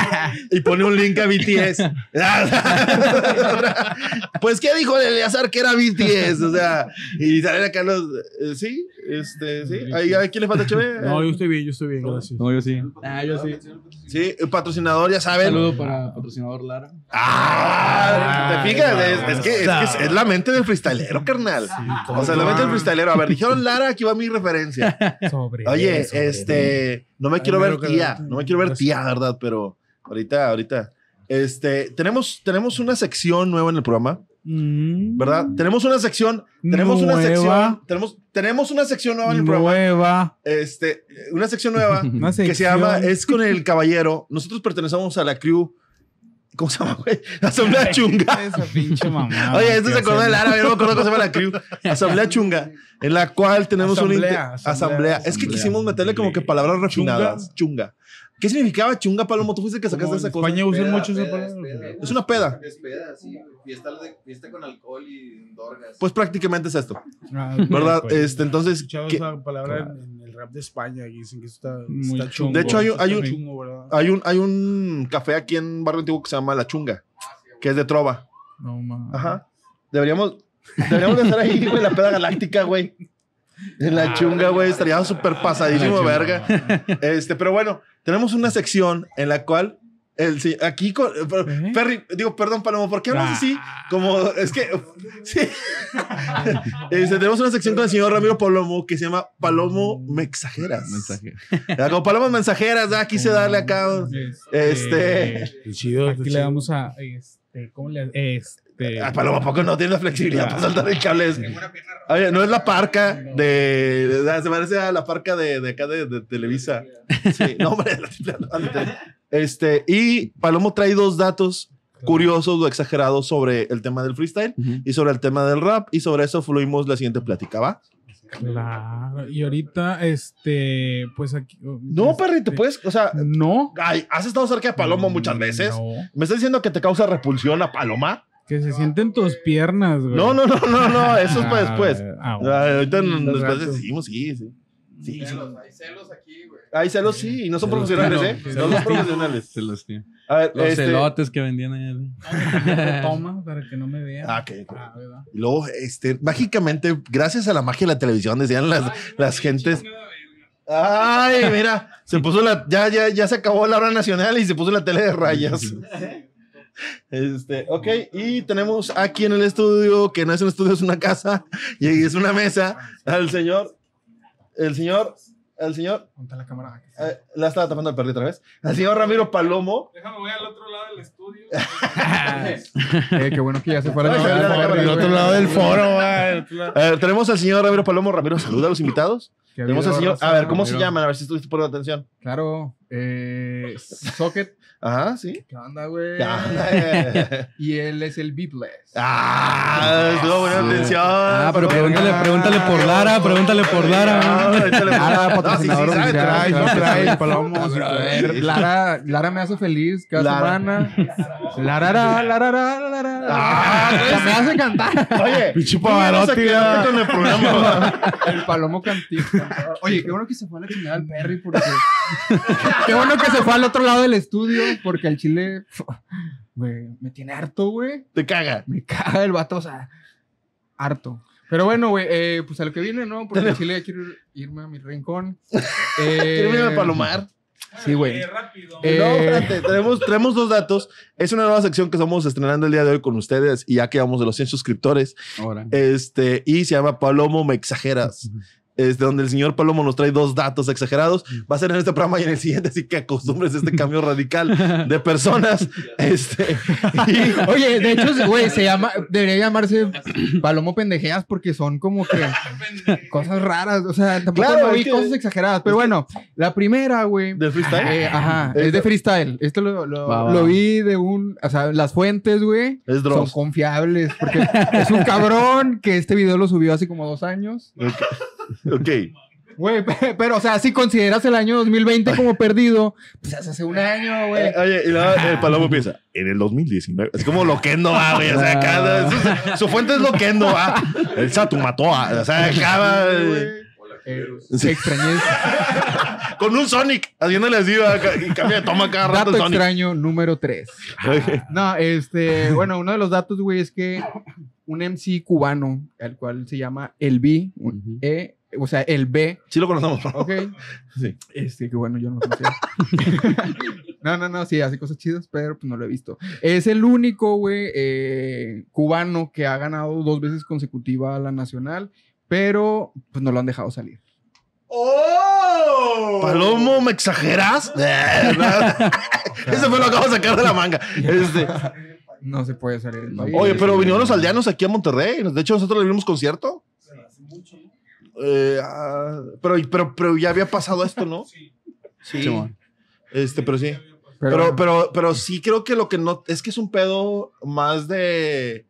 y pone un link a BTS. pues, ¿qué dijo el Eleazar que era BTS? O sea, y salen acá los. eh, sí, este, sí. ¿A quién le falta chévere? No, yo estoy bien, yo estoy bien, gracias. No, yo sí. Ah, yo sí. Sí, el patrocinador, ya Un saben. saludo para patrocinador Lara. Ah, te fijas, es, es que, es, que es- es la mente del freestylero, carnal. o sea, la mente del freestylero. A ver, dijeron Lara, aquí va mi referencia. Sobre Oye, sobre este, no me quiero ver tía, no me quiero ver tía, ¿verdad? Pero ahorita, ahorita, este, tenemos, tenemos una sección nueva en el programa, Mm. ¿verdad? Tenemos una sección, tenemos una sección, tenemos, tenemos una sección nueva en el programa, Nueva. este, una sección nueva Una que se llama Es con el Caballero. Nosotros pertenecemos a la crew, ¿cómo se llama, güey? Asamblea Chunga. Esa pinche mamá. Oye, esto se acordó del árabe, yo no me acuerdo cómo se llama la crew. Asamblea Chunga, en la cual tenemos un Asamblea, inte- asamblea, asamblea. Es que asamblea. quisimos meterle como que palabras refinadas. Chunga. ¿Qué significaba chunga, Palomo? Tú fuiste el que sacaste esa en cosa. España usan Peda, mucho esa peda, palabra. es peda. Es una peda. Es peda, sí. güey. Fiesta, de- fiesta con alcohol y dorgas. Pues prácticamente es esto, Ah, ¿verdad? pues, este, entonces, escuchado ¿qué- esa palabra Claro. en, en el rap de España. que Dicen que está, Muy está chungo. De hecho, hay un- hay un- Está chungo, ¿verdad? hay un, hay un café aquí en Barrio Antiguo que se llama La Chunga, que es de trova. No, mames. Ajá. Deberíamos, deberíamos de hacer ahí, güey, la peda galáctica, güey. En la chunga, güey, estaría súper pasadísimo, verga. Este, pero bueno, tenemos una sección en la cual el, sí, aquí con, ¿Eh? Perry, digo, perdón, Palomo, ¿por qué hablas Ah. así? Como, es que, sí. Este, tenemos una sección con el señor Ramiro Palomo que se llama Palomo Mensajeras. Mensaje. Ya, Como Palomo Mensajeras, quise darle acá. Este. Qué chido. Aquí le damos a. Este, ¿Cómo le Este. Ah, Palomo, ¿a poco no tiene la flexibilidad para saltar el cable? Oye, no es la parca de, de- Se parece a la parca de, de acá de, de Televisa. Sí, no, hombre. la triple antes. Este, y Palomo trae dos datos curiosos o exagerados sobre el tema del freestyle y sobre el tema del rap. Y sobre eso fluimos la siguiente plática, ¿va? Claro. Y ahorita, este. Pues aquí. No, este, perrito, pues, o sea, No. ay, has estado cerca de Palomo muchas veces. No. ¿Me estás diciendo que te causa repulsión a Paloma? Que se sienten tus piernas, güey. No, no, no, no, no, eso es para Ah, después. ah, Ah, bueno. ahorita Al después rato. decimos, sí, sí. Sí. Celos, hay celos aquí, güey. Hay celos, sí, y no son Celos, profesionales, claro. ¿eh? No son profesionales. Los tiene. A ver, Los este- celotes que vendían ahí. Toma para que no me vean. Ah, ok. Ah, ¿verdad? Y luego, este, mágicamente, gracias a la magia de la televisión, decían las, las gentes. Ay, mira, se puso la, ya, ya, ya se acabó la hora nacional y se puso la tele de rayas. Este, ok, y tenemos aquí en el estudio, que no es un estudio, es una casa, y es una mesa, al señor, el señor, el señor, Ponte la cámara. eh, la estaba tapando el perrito otra vez, al señor Ramiro Palomo. Déjame voy al otro lado del estudio. Eh, qué bueno que ya se fuera Ay, el se ve la Del otro lado del foro, güey. Eh, tenemos al señor Ramiro Palomo. Ramiro, saluda a los invitados. Tenemos al señor, a ver, ¿cómo se llaman? A ver si estuviste poniendo atención. Claro. Eh, Socket. Ajá, sí. ¿Qué onda, güey? Y él es el Beepless. Ah, estuvo buena atención. Ah, pero pregúntale, pregúntale por Lara, pregúntale por Lara. Lara, patrocinador oficial. no trae. sí. Palomo, A sí, ver, sí. Lara, Lara me hace feliz cada Lara. semana. Lara, Lara, Lara, Lara, Lara. Ah, me hace cantar. Oye, Pinche Pavarotti, el programa. El palomo cantista. Oye, qué bueno que se fue a la chingada el Perry porque. Qué bueno que se fue al otro lado del estudio porque el chile. Güey, me tiene harto, güey. Te caga. Me caga el vato, o sea, harto. Pero bueno, güey, eh, pues a lo que viene, ¿no? Porque el chile ya quiero ir- irme a mi rincón. Eh, Quiero irme a palomar. Sí, güey. No, Eh, espérate, tenemos, tenemos dos datos. Es una nueva sección que estamos estrenando el día de hoy con ustedes y ya quedamos de los 100 suscriptores. Ahora. Este, y se llama Palomo Me Exageras. Este, donde el señor Palomo nos trae dos datos exagerados. Va a ser en este programa y en el siguiente, así que acostumbres a este cambio radical de personas. Este, y- Oye, de hecho, güey, se llama, debería llamarse Palomo Pendejeas porque son como que cosas raras. O sea, tampoco Claro, no vi que- cosas exageradas. Pero bueno, la primera, güey. ¿Del freestyle? eh, ajá, es de freestyle. Esto lo, lo- Va, va, lo vi de un. O sea, las fuentes, güey, Es son confiables. Porque es un cabrón que este video lo subió hace como dos años. Ok. Güey, pe- pero, o sea, si consideras el año 2020 como perdido, pues hace un año, güey. Eh, Oye, y luego el Palomo piensa, en el 2019. Es como Loquendo, va, güey. O sea, acá, su, su fuente es Loquendo, va. El Satu mató a. O sea, acaba. Eh, Sí. extrañez. Con un Sonic, haciéndole así, y cambia de toma cada rato Dato el Sonic. extraño número 3. No, este, bueno, uno de los datos, güey, es que un MC cubano, el cual se llama El B, E, o sea, el B, Sí lo conocemos, ¿no? ok. Sí. Este, que bueno, yo no lo conocía. no, no, no, sí, hace cosas chidas, pero pues no lo he visto. Es el único, güey, eh, cubano que ha ganado dos veces consecutiva la nacional, pero pues no lo han dejado salir. Palomo, ¿me exageras? Eso fue lo que acabo de sacar de la manga. Este, No se puede salir oye, pero vinieron los aldeanos aquí a Monterrey. De hecho, nosotros le dimos concierto. Eh, ah, pero, pero, pero ya había pasado esto, ¿no? Sí. Simón. Este, pero sí. Pero, pero, pero sí creo que lo que no es que es un pedo más de,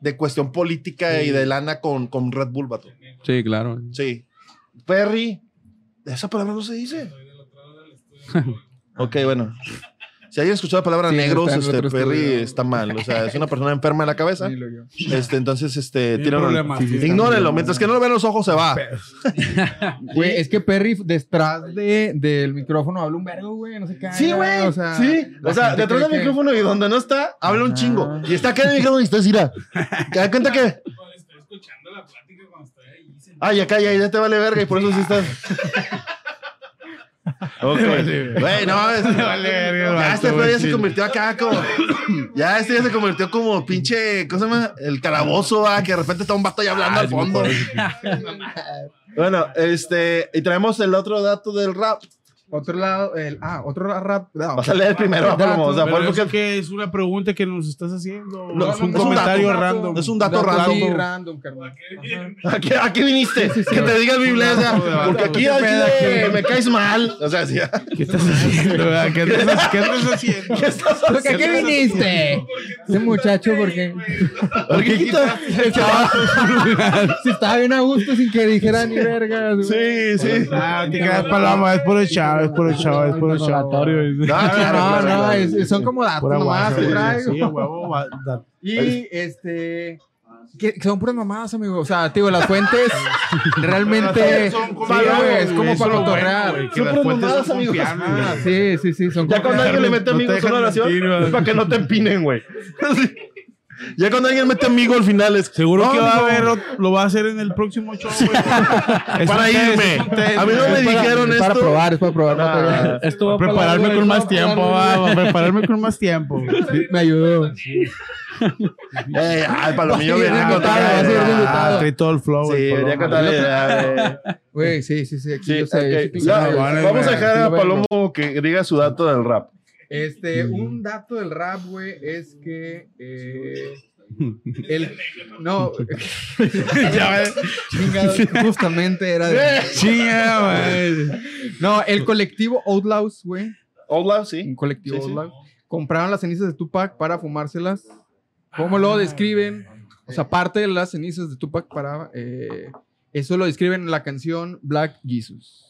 de cuestión política y de lana con, con Red Bull, vato. Sí, claro. Sí. Perry, esa palabra no se dice. ok, bueno. Si alguien escuchó la palabra Sí, negros, este Perry estudio. está mal. O sea, es una persona enferma de la cabeza. Sí, lo yo. Este, entonces, este, Tiene tiene problemas, sí, sí, está Ignórenlo. Mientras que no lo vean los ojos, se va. Güey, es que Perry detrás de, del micrófono habla un vergo, güey, no sé qué. Sí, güey. O sea, sí. O sea, detrás del que- micrófono y donde no está, habla un chingo. Y está acá en el micrófono y está así, mira. ¿Te das cuenta que? Estoy escuchando la plática cuando estoy ahí. Ah, ya acá, ya, ya te vale verga y por eso sí estás. Ok. Güey, no, es- ya este pedo ya se convirtió acá como. Ya este ya se convirtió como pinche. ¿Cómo se llama? El calabozo, va, que de repente está un vato ahí hablando Ah, al fondo. Bueno, este. Y traemos el otro dato del rap. Otro lado, el, ah, otro rap. no. Vas a leer el primero. Palomo, O sea, Pero por eso que. es una pregunta que nos estás haciendo. No, es un es un comentario dato, random. Es un dato random. random, carnal. ¿A qué, a qué viniste? Que te diga mi iglesia. Porque aquí al chile me caes mal. O sea, sí. ¿Qué estás haciendo? ¿Qué estás, qué estás haciendo? ¿Qué estás ¿Por qué, qué viniste? Ese muchacho, porque ¿Por qué quitas? estaba, si estaba bien a gusto sin que dijera ni vergas. güey. Sí, sí. Ah, te quedas paloma, es por el chavo, es por el chavo, es por el chavo. No, No, no, son como datos nomás que sí, traigo. Sí, huevo, Y este. Que, son puras mamadas, amigo. O sea, te digo, las fuentes realmente. Son como- Sí, es como para bueno, cotorrear. que Son puras mamadas, confiables. Ah, sí, sí, sí. Son Ya cuando alguien le mete amigos una oración, es para que no te empinen, güey. Ya cuando alguien mete amigo al final es. Seguro "No, que va a haber, lo va a hacer en el próximo show, güey. Es Para irme. test, A mí no me Es para- dijeron es para esto. probar, es para probar material. Esto va para Prepararme con más tiempo, va, prepararme con más tiempo. me ayudó. Ah, el palomillo viene invitado. Ah, trae todo el flow. Sí, venía a paloma. contar. eh, Güey, sí, sí, sí. aquí yo sé, yo Vamos a dejar a. Palomo que diga su dato del rap. Este, un dato del rap, güey, es que. Eh, el. No. Ya. Chingado, justamente era de. Chinga, güey. No, el colectivo Outlaws, güey. Hola, sí. Un colectivo Sí, sí. Outlaws. Compraron las cenizas de Tupac para fumárselas. ¿Cómo lo describen? O sea, parte de las cenizas de Tupac para. eh, eso lo describen en la canción Black Jesus.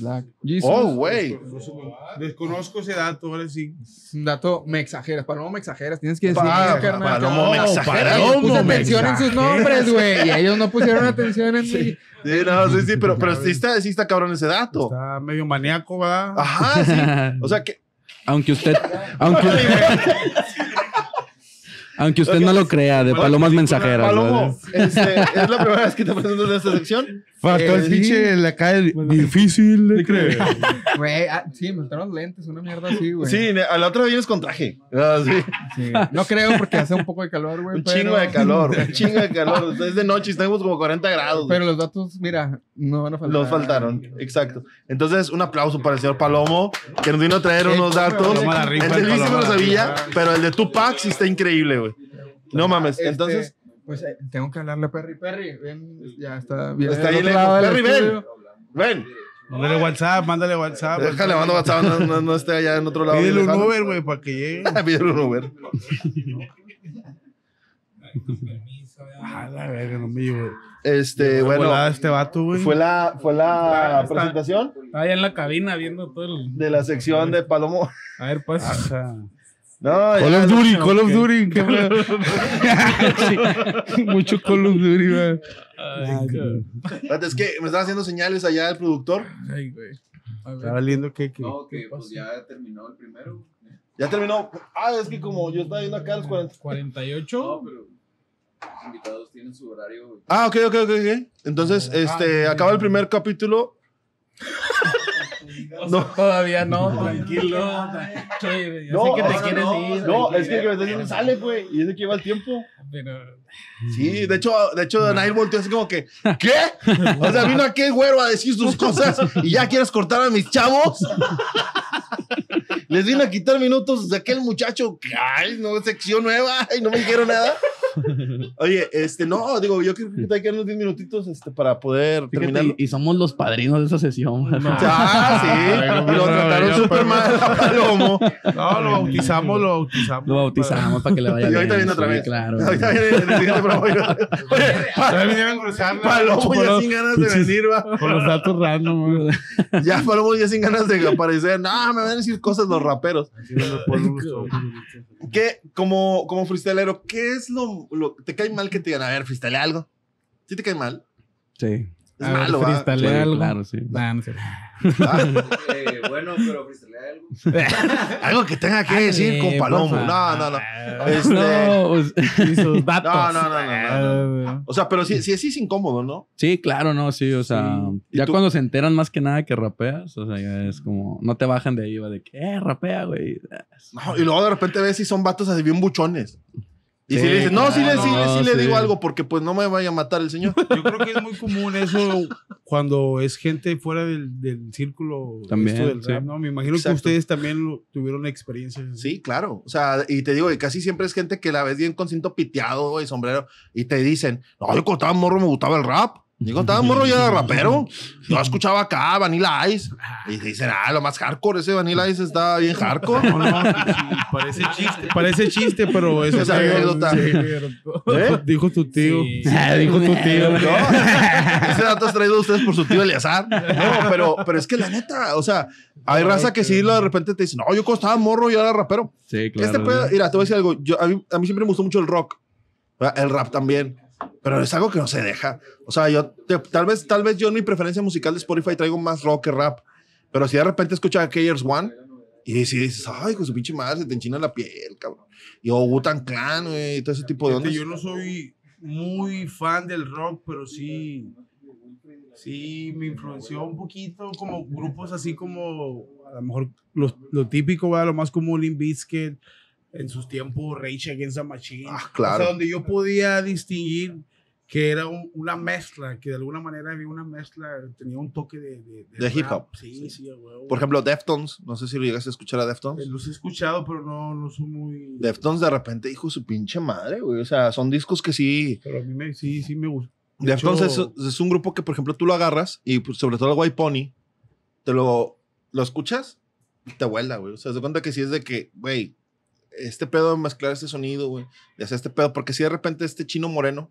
Black Jesus. Oh, güey. Desconozco ese dato, ahora sí. Es un dato, me exageras. Palomo, me exageras. Tienes que decir, Pa- carnal. Palomo, me No, exageras. Puse ¿Cómo me atención en sus nombres, güey. Y ellos no pusieron atención en mí. Sí, no, sí, sí, pero, pero sí, está, sí está cabrón ese dato. Está medio maníaco, ¿verdad? Ajá, sí. O sea que. Aunque usted, aunque, aunque usted no lo crea, de palomas mensajeras. Palomo, este, es la primera vez que te presentas en esta sección. Faltó el Eh, pinche la calle difícil de creer. Güey, ah, sí, me los lentes, una mierda así, güey. Sí, ne- a la otra vienes con traje. Ah, sí. Sí. No creo porque hace un poco de calor, güey. Un pero- chingo de calor, un chingo de calor. Es de noche y estamos como 40 grados. Pero los datos, mira, no van a faltar. Los faltaron, exacto. Entonces, un aplauso para el señor Palomo, que nos vino a traer unos datos. Paloma la rifa, El de Luis Paloma lo sabía, pero el de Tupac sí está increíble, güey. No mames. Este, Entonces, Pues eh, tengo que hablarle a Perry. Perry, ven, ya está bien. Está ahí lejos. Perry, ven. ven. Mándale WhatsApp, mándale WhatsApp. Déjale, mando WhatsApp, no, no, no esté allá en otro lado. Pídele un. Uber, güey, para que llegue. Pídele un Uber. A la verga, no me llevo. Este, bueno, Volada este vato, güey. fue la, fue la Está- presentación Estaba allá en la cabina viendo todo el. de la sección de Palomo. A ver, pues. Ajá. No, Call of Duty, Call of. Duty. Sí, Mucho Call of Duty, güey. Es que me estaba haciendo señales allá el productor. ay, güey. Que. que- No, que pues ya terminó el primero. Ya terminó. Ah, es que como yo estaba viendo acá a los 40. 48. No, pero los invitados tienen su horario. Ah, ok, ok, ok, ok. Entonces, este, acaba el primer capítulo. No, Todavía no, tranquilo. Ya No, sé que te no, quieres no, ir. no, es que me sale, güey. Y es de que lleva el tiempo. Pero. Sí, de hecho, de hecho, Danail volteó así como que, ¿qué? O sea, vino aquí el güero a decir sus cosas y ya quieres cortar a mis chavos. Les vino a quitar minutos de aquel muchacho que, ay, no, sección nueva, y no me dijeron nada. Oye, este, no, digo, yo creo que te quedan unos 10 minutitos este, para poder Fíjate, terminar. y, y somos los padrinos de esa sesión. Ah, sí. Y lo trataron súper mal a Palomo. No, lo bautizamos, lo bautizamos. Lo bautizamos para que le vaya Y ahorita bien. viene otra vez. Claro. Ahorita viene el siguiente programa. Oye, Ya vinieron cruzando. Palomo ya sin ganas de venir, va. Con los datos random. Ya Palomo ya sin ganas de aparecer. No, me van a decir cosas los raperos. ¿Qué, como, como freestylero, qué es lo, lo- ¿Te cae mal que te digan, a ver, freestyle algo? ¿Sí te cae mal? Sí. Es A ver, malo, freestyle algo. claro, sí. Nah, no sé. Ah, Eh, bueno, pero freestyle algo. Algo que tenga que decir con Palomo. No, no, no. Este, No, pues, Y sus datos. No, no, no, no, no. O sea, pero sí, sí, sí es incómodo, ¿no? sí, claro, no, sí, o sea, ¿Y ya tú? cuando se enteran más que nada que rapeas, o sea, ya es como, no te bajan de ahí, va de que, eh, rapea, güey. No, y luego de repente ves si son vatos así bien buchones. Y si le dices, no, sí, le, sí, claro, sí le sí. digo algo porque pues no me vaya a matar el señor. Yo creo que es muy común eso cuando es gente fuera del, del círculo También, esto del sí. rap, ¿no? Me imagino Exacto. que ustedes también lo- tuvieron experiencias. Sí, claro. O sea, y te digo, y casi siempre es gente que la ves bien con cinto piteado y sombrero y te dicen, no, yo cuando estaba morro me gustaba el rap. Yo cuando estaba morro ya era rapero. Yo escuchaba acá Vanilla Ice. Y dicen, ah, lo más hardcore, ese Vanilla Ice está bien hardcore. No, no, parece chiste, parece chiste, pero eso sí, anécdota. ¿Eh? Dijo tu tío. Sí. Dijo tu tío. No, ese dato es traído a ustedes por su tío Eleazar. No, pero, pero es que la neta, o sea, hay raza que sí, de repente te dice, no, yo cuando estaba morro ya era rapero. Sí, claro. Este pedo, mira, te voy a decir algo. Yo, a, mí, a mí siempre me gustó mucho el rock. ¿verdad? El rap también. Pero es algo que no se deja. O sea, yo te- tal vez, tal vez yo en mi preferencia musical de Spotify traigo más rock que rap. Pero si de repente escuchas a Kayers One y si dices, ay, con su pinche madre, se te enchina la piel, cabrón. Y o Wu-Tang Clan, güey, y todo ese tipo de ondas. yo no soy muy fan del rock, pero sí, sí me influenció un poquito como grupos así como a lo mejor los- lo típico, ¿verdad? lo más común, Limp Bizkit, en sus tiempos Rage Against the Machine. Ah, claro. O sea, donde yo podía distinguir que era un- una mezcla, que de alguna manera había una mezcla, tenía un toque de... De, De hip hop. Sí, sí, a huevo. Por ejemplo, Deftones. No sé si lo llegaste a escuchar a Deftones. Eh, Los he escuchado, pero no, no soy muy... Deftones de repente dijo su pinche madre, güey. O sea, son discos que sí. Pero a mí me, sí, sí me gusta. De Deftones hecho- es, es un grupo que, por ejemplo, tú lo agarras y pues, sobre todo el White Pony, te lo, lo escuchas y te vuela, güey. O sea, se cuenta que sí es de que, güey, este pedo de mezclar este sonido, güey, de hacer este pedo, porque si de repente este chino moreno,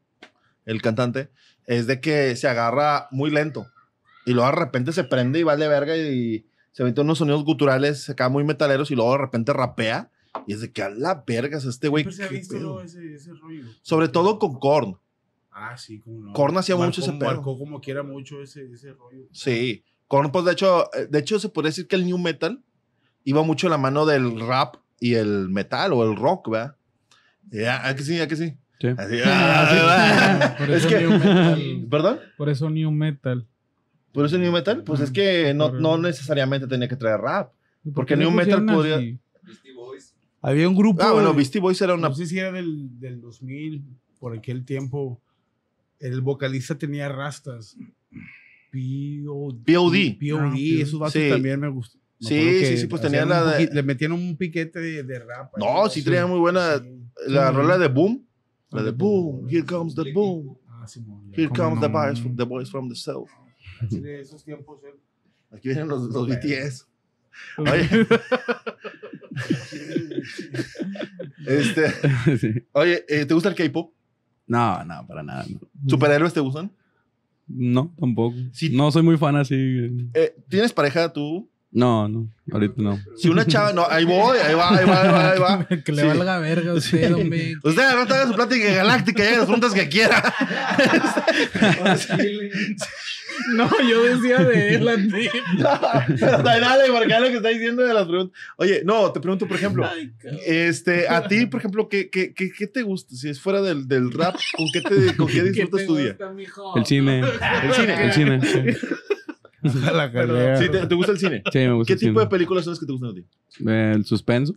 el cantante, es de que se agarra muy lento y luego de repente se prende y vale verga y se mete unos sonidos guturales acá muy metaleros y luego de repente rapea y es de que a la verga es este güey. Sobre todo con Korn. Ah, sí, como no. Korn hacía mucho ese pedo. Marcó como quiera mucho ese, ese rollo. Sí. Korn, pues de hecho, eh, de hecho se podría decir que el new metal iba mucho a la mano del rap y el metal o el rock, ¿verdad? Ya, ¿a que sí, a que sí. Sí. Así, ah, Por es eso que, New Metal. ¿Perdón? Por eso New Metal. ¿Por eso New Metal? Pues es que no, no necesariamente tenía que traer rap. ¿Y por Porque le New Metal podría- así? Beastie Boys. Había un grupo. Ah, bueno, de- Beastie Boys era una... No sé si era del, del 2000, por aquel tiempo. El vocalista tenía rastas. P.O.D. P.O.D.. P.O.D. Esos vatos Sí. también me gustan. Me Sí, sí, sí, pues un la de- Le metían un piquete de, de rap. ahí, No, sí traía muy buena... Sí. La Sí. rola de Boom. La de de Boom. Boom. Here comes the boom. Ah. Here ¿Cómo comes the boys from the, boys from the south. Sí, de esos tiempos. eh. Aquí vienen los, los BTS. Oye, este, Sí. oye eh, ¿te gusta el K-pop? No, no, para nada. No, ¿Superhéroes te gustan? No, tampoco. Sí. No soy muy fan así. Eh, ¿Tienes pareja tú? No, no, ahorita no. Si una chava, no, ahí voy, ahí va, ahí va, ahí va, ahí va. que le Sí. valga verga a usted, hombre. Usted no haga su plática galáctica y haga las preguntas que quiera. No, yo decía de él a ti. Pero dale, dale, porque es lo que está diciendo de las preguntas. Oye, no, te pregunto, por ejemplo, este, a ti, por ejemplo, ¿qué, qué, qué, qué te gusta? Si es fuera del, del rap, ¿con qué, te, con qué disfrutas tu día? El cine. El cine. El cine. Sí, La jalea. Sí, ¿te, te gusta el cine? Sí, me gusta ¿Qué el tipo de películas son las que te gustan a ti? Eh, El suspenso.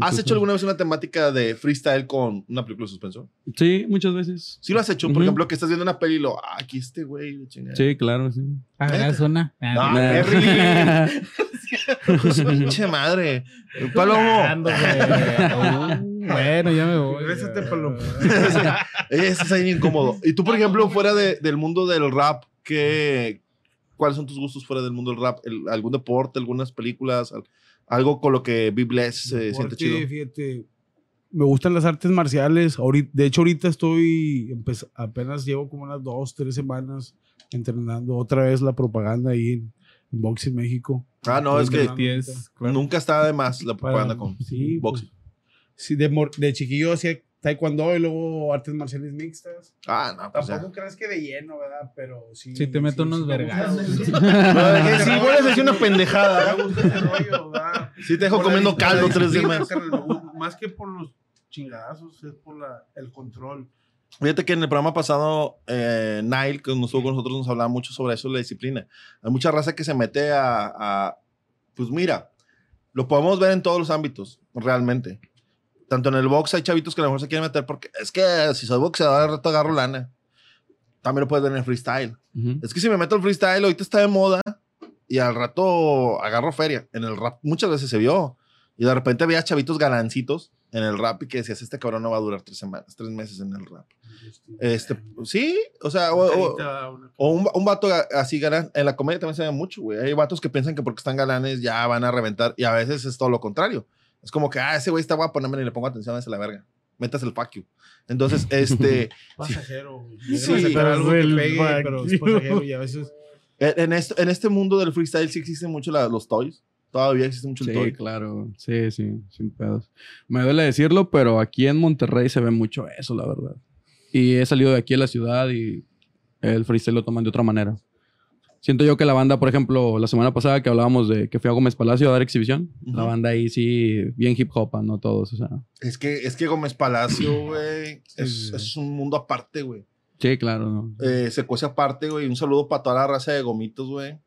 ¿Has hecho alguna vez una temática de freestyle con una película de suspenso? Sí, muchas veces. Sí lo has hecho, por ejemplo, que estás viendo una peli y lo, ah, aquí este güey, chingada. Sí, claro, sí. Hagas una. No, Nah. Perry. Su pinche madre. Palomo. Bueno, ya me voy. Regrésate, Palomo. Eso es ahí incómodo. Y tú, por ejemplo, fuera de- del mundo del rap, ¿qué, ¿cuáles son tus gustos fuera del mundo del rap? El- ¿Algún deporte, algunas películas? al- algo con lo que Be Bless se siente chido. Fíjate, me gustan las artes marciales. Ahorita, de hecho, ahorita estoy, empez- apenas llevo como unas dos, tres semanas entrenando otra vez la propaganda ahí en, en Boxing México. Ah, no, es que claro. nunca está de más la propaganda Para- con sí, boxing. Sí, de, de chiquillo hacía taekwondo y luego artes marciales mixtas. Ah, no, pues ya. Tampoco crees que de lleno, ¿verdad? Pero sí. Sí, te meto unos gusta. Pero que sí, vuelves a decir una pendejada. Me gusta ese rollo, ¿verdad? Sí, te dejo Por comiendo caldo tres días más. Más que por los chingadazos, es por la, el control. Fíjate que en el programa pasado, eh, Nile, que nos estuvo con nosotros, nos hablaba mucho sobre eso, la disciplina. Hay mucha raza que se mete a, a- Pues mira, lo podemos ver en todos los ámbitos, realmente. Tanto en el box hay chavitos que a lo mejor se quieren meter porque es que si soy boxeador, al rato agarro lana. También lo puedes ver en el freestyle. Ujú. Es que si me meto al freestyle, ahorita está de moda y al rato agarro feria. En el rap muchas veces se vio. Y de repente había chavitos galancitos en el rap y que decías, este cabrón no va a durar tres semanas, tres meses en el rap. Este, sí, o sea, o, o- o un, un vato así galán. En la comedia también se ve mucho, güey. Hay vatos que piensan que porque están galanes ya van a reventar y a veces es todo lo contrario. Es como que, ah, ese güey está guapo, no me le pongo atención a ese la verga. Metas el fuck you. Entonces, este, Pasajero. Sí, a sacar algo que el pegue, pero es pasajero y a veces. en, en este, en este mundo del freestyle sí existen mucho la- los toys. Todavía existe mucho el Sí, toy. claro. Sí, sí, sin pedos. Me duele decirlo, pero aquí en Monterrey se ve mucho eso, la verdad. Y he salido de aquí a la ciudad y el freestyle lo toman de otra manera. Siento yo que la banda, por ejemplo, la semana pasada que hablábamos de que fui a Gómez Palacio a dar exhibición, la banda ahí sí, bien hip hop, no todos, o sea. Es que, es que Gómez Palacio, güey, es, Sí. es un mundo aparte, güey. Sí, claro, ¿no? Eh, se cuece aparte, güey. Un saludo para toda la raza de gomitos, güey.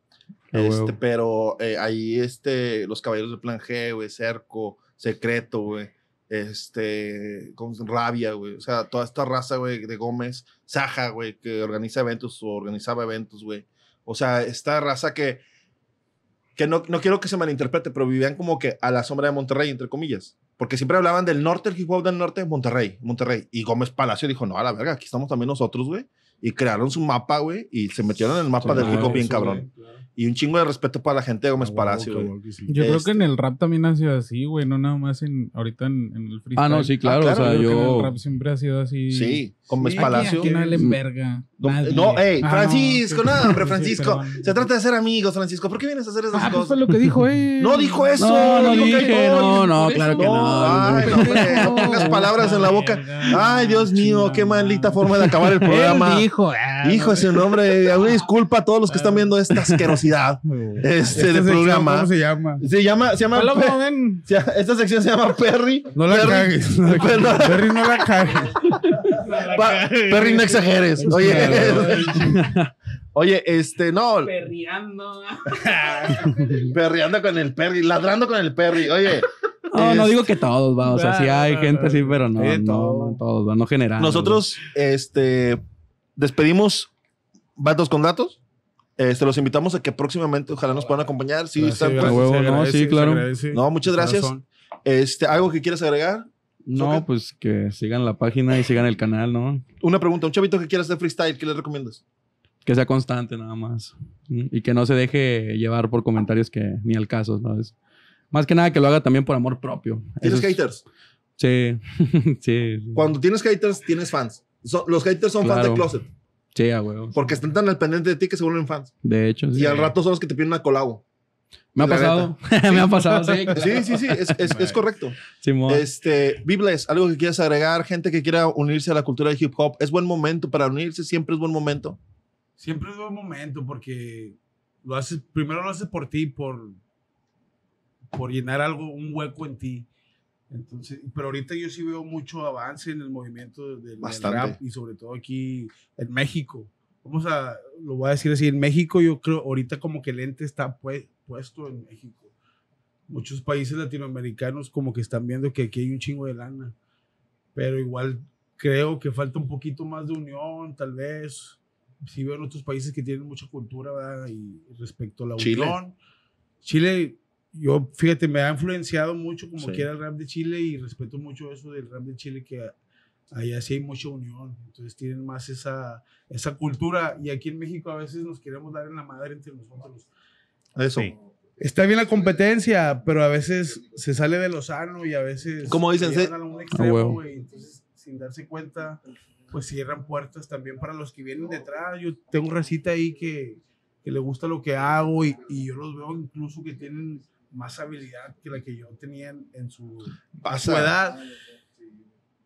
A Este, huevo. pero eh, ahí, este, los caballeros del plan G, güey, Cerco, Secreto, güey. Este, con Rabia, güey. O sea, toda esta raza, güey, de Gómez. Saja, güey, que organiza eventos o organizaba eventos, güey. O sea, esta raza que, que no, no quiero que se malinterprete, pero vivían como que a la sombra de Monterrey, entre comillas. Porque siempre hablaban del norte, el hip hop del norte, Monterrey, Monterrey. Y Gómez Palacio dijo, no, a la verga, aquí estamos también nosotros, güey. Y crearon su mapa, güey, y se metieron en el mapa Sí, del hip hop bien cabrón. güey, claro. Y un chingo de respeto para la gente de Gómez Ah, Palacio, güey. que sí. Yo creo Este- que en el rap también ha sido así, güey, no nada más en ahorita en, en el freestyle. Ah, no, sí, claro, claro, o sea, Creo que en el yo... rap siempre ha sido así. Sí, Gómez Sí, Palacio. Aquí, aquí no le verga. No, nadie. no, ey, Ah, Francisco, no, sí, hombre, sí, Francisco. perdón. Se trata de ser amigos, Francisco. ¿Por qué vienes a hacer esas Ah, pues cosas? fue lo que dijo él. No dijo eso. No, no que dije, toys. no, no, claro que no. Ay, no, hombre, no pongas palabras en la boca. Ay, Dios mío, qué maldita forma de acabar el programa. Ah, Hijo no. de su nombre, una disculpa a todos los que están viendo esta asquerosidad este, de sección, programa. ¿Cómo se llama? Se llama, se llama, se esta sección se llama Perry. No la Perry. cagues. No la cagues. Perry, no la cagues. Pa- Perry, no exageres. Oye, oye, este, no. Perreando. Perreando con el Perry, ladrando con el Perry. Oye, No, no digo que todos, va. O sea, sí hay gente así, pero no, no todos, va. No general. nosotros, este, despedimos Vatos con Datos. Este, los invitamos a que próximamente, ojalá nos puedan acompañar. Sí, Gracias, están, gracias, A huevo, no, sí, claro. agradece. No, muchas gracias. Corazón. Este, ¿algo que quieras agregar? No, pues que sigan la página y sigan el canal, ¿no? Una pregunta, un chavito que quiera hacer freestyle, ¿qué le recomiendas? Que sea constante nada más. Y que no se deje llevar por comentarios que ni al caso, ¿sabes? Más que nada que lo haga también por amor propio. ¿Tienes Eso es- haters? Sí. sí. sí. Cuando tienes haters, tienes fans. So- los haters son fans de. Closet. Sí, a huevo. Porque están tan al pendiente de ti que se vuelven fans. De hecho, sí. Y al rato son los que te piden una colabo. Me ha la pasado. Me ha pasado, sí. Sí, sí, sí, es, es- es correcto. Simón. Este, Bibles, algo que quieras agregar, gente que quiera unirse a la cultura del hip hop, es buen momento para unirse, siempre es buen momento. Siempre es buen momento porque lo haces, primero lo haces por ti, por, por llenar algo, un hueco en ti. Entonces, pero ahorita yo sí veo mucho avance en el movimiento del, del rap y sobre todo aquí en México. Vamos a, lo voy a decir así, en México yo creo ahorita como que el ente está pue- puesto en México. Muchos países latinoamericanos como que están viendo que aquí hay un chingo de lana, pero igual creo que falta un poquito más de unión, tal vez. Sí veo en otros países que tienen mucha cultura, ¿verdad? Y respecto a la Chile. unión. Chile, yo, fíjate, me ha influenciado mucho como Sí. quiera el rap de Chile y respeto mucho eso del rap de Chile, que allá sí hay mucha unión. Entonces tienen más esa, esa cultura y aquí en México a veces nos queremos dar en la madre entre nosotros. Eso. Está bien la competencia, pero a veces se sale de lo sano y a veces. Como dicen, se a un extremo, huevo. güey. Entonces, sin darse cuenta, pues cierran puertas también para los que vienen detrás. Yo tengo recita ahí que, que le gusta lo que hago y, y yo los veo incluso que tienen más habilidad que la que yo tenía en, en su, su edad.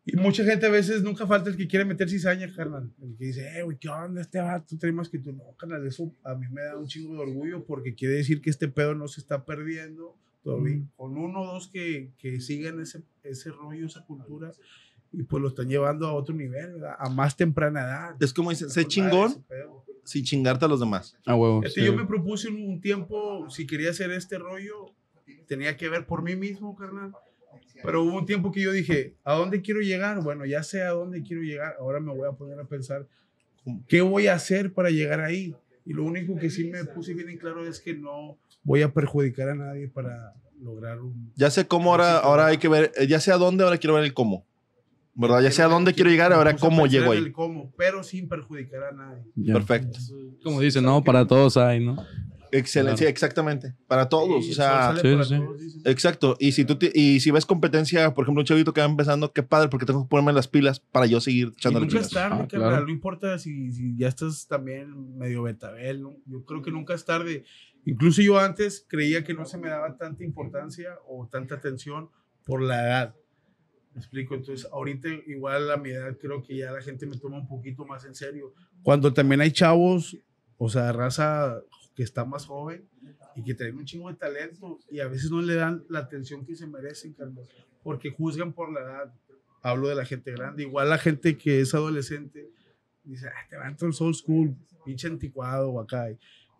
Y mucha gente a veces nunca falta el que quiere meter cizaña, carnal. El que dice, eh, güey, ¿qué onda este vato? Trae más que tú. No, carnal, eso a mí me da un chingo de orgullo porque quiere decir que este pedo no se está perdiendo. Todavía. Con uno o dos que, que sigan ese, ese rollo, esa cultura, y pues lo están llevando a otro nivel, ¿verdad? A más temprana edad. Es como dicen, sé chingón sin chingarte a los demás. A huevo. Este, sí. Yo me propuse un, un tiempo, si quería hacer este rollo, tenía que ver por mí mismo, carnal. Pero hubo un tiempo que yo dije, ¿a dónde quiero llegar? Bueno, ya sé a dónde quiero llegar. Ahora me voy a poner a pensar, ¿qué voy a hacer para llegar ahí? Y lo único que sí me puse bien en claro es que no voy a perjudicar a nadie para lograr un... Ya sé cómo ahora, ahora hay que ver, eh, ya sé a dónde, ahora quiero ver el cómo. ¿Verdad? Ya sé a dónde quiero llegar, ahora cómo llego ahí. el cómo, pero sin perjudicar a nadie. Ya. Perfecto. Como dicen, ¿no? Para todos hay, ¿no? Excelente, sí, exactamente. Para todos, Y o sea, sí, para sí. todos, exacto. Y si tú te- y si ves competencia, por ejemplo, un chavito que va empezando, qué padre, porque tengo que ponerme las pilas para yo seguir Y echándole nunca es chilas. tarde, Ah, claro. No importa si, si ya estás también medio betabel. ¿no? Yo creo que nunca es tarde. Incluso yo antes creía que no se me daba tanta importancia o tanta atención por la edad. ¿Me explico? Entonces, ahorita igual a mi edad creo que ya la gente me toma un poquito más en serio. Cuando también hay chavos, o sea, raza que está más joven y que traen un chingo de talento y a veces no le dan la atención que se merecen, carnal, porque juzgan por la edad. Hablo de la gente grande. Igual la gente que es adolescente dice, ah, te van todo el old school, pinche anticuado o acá.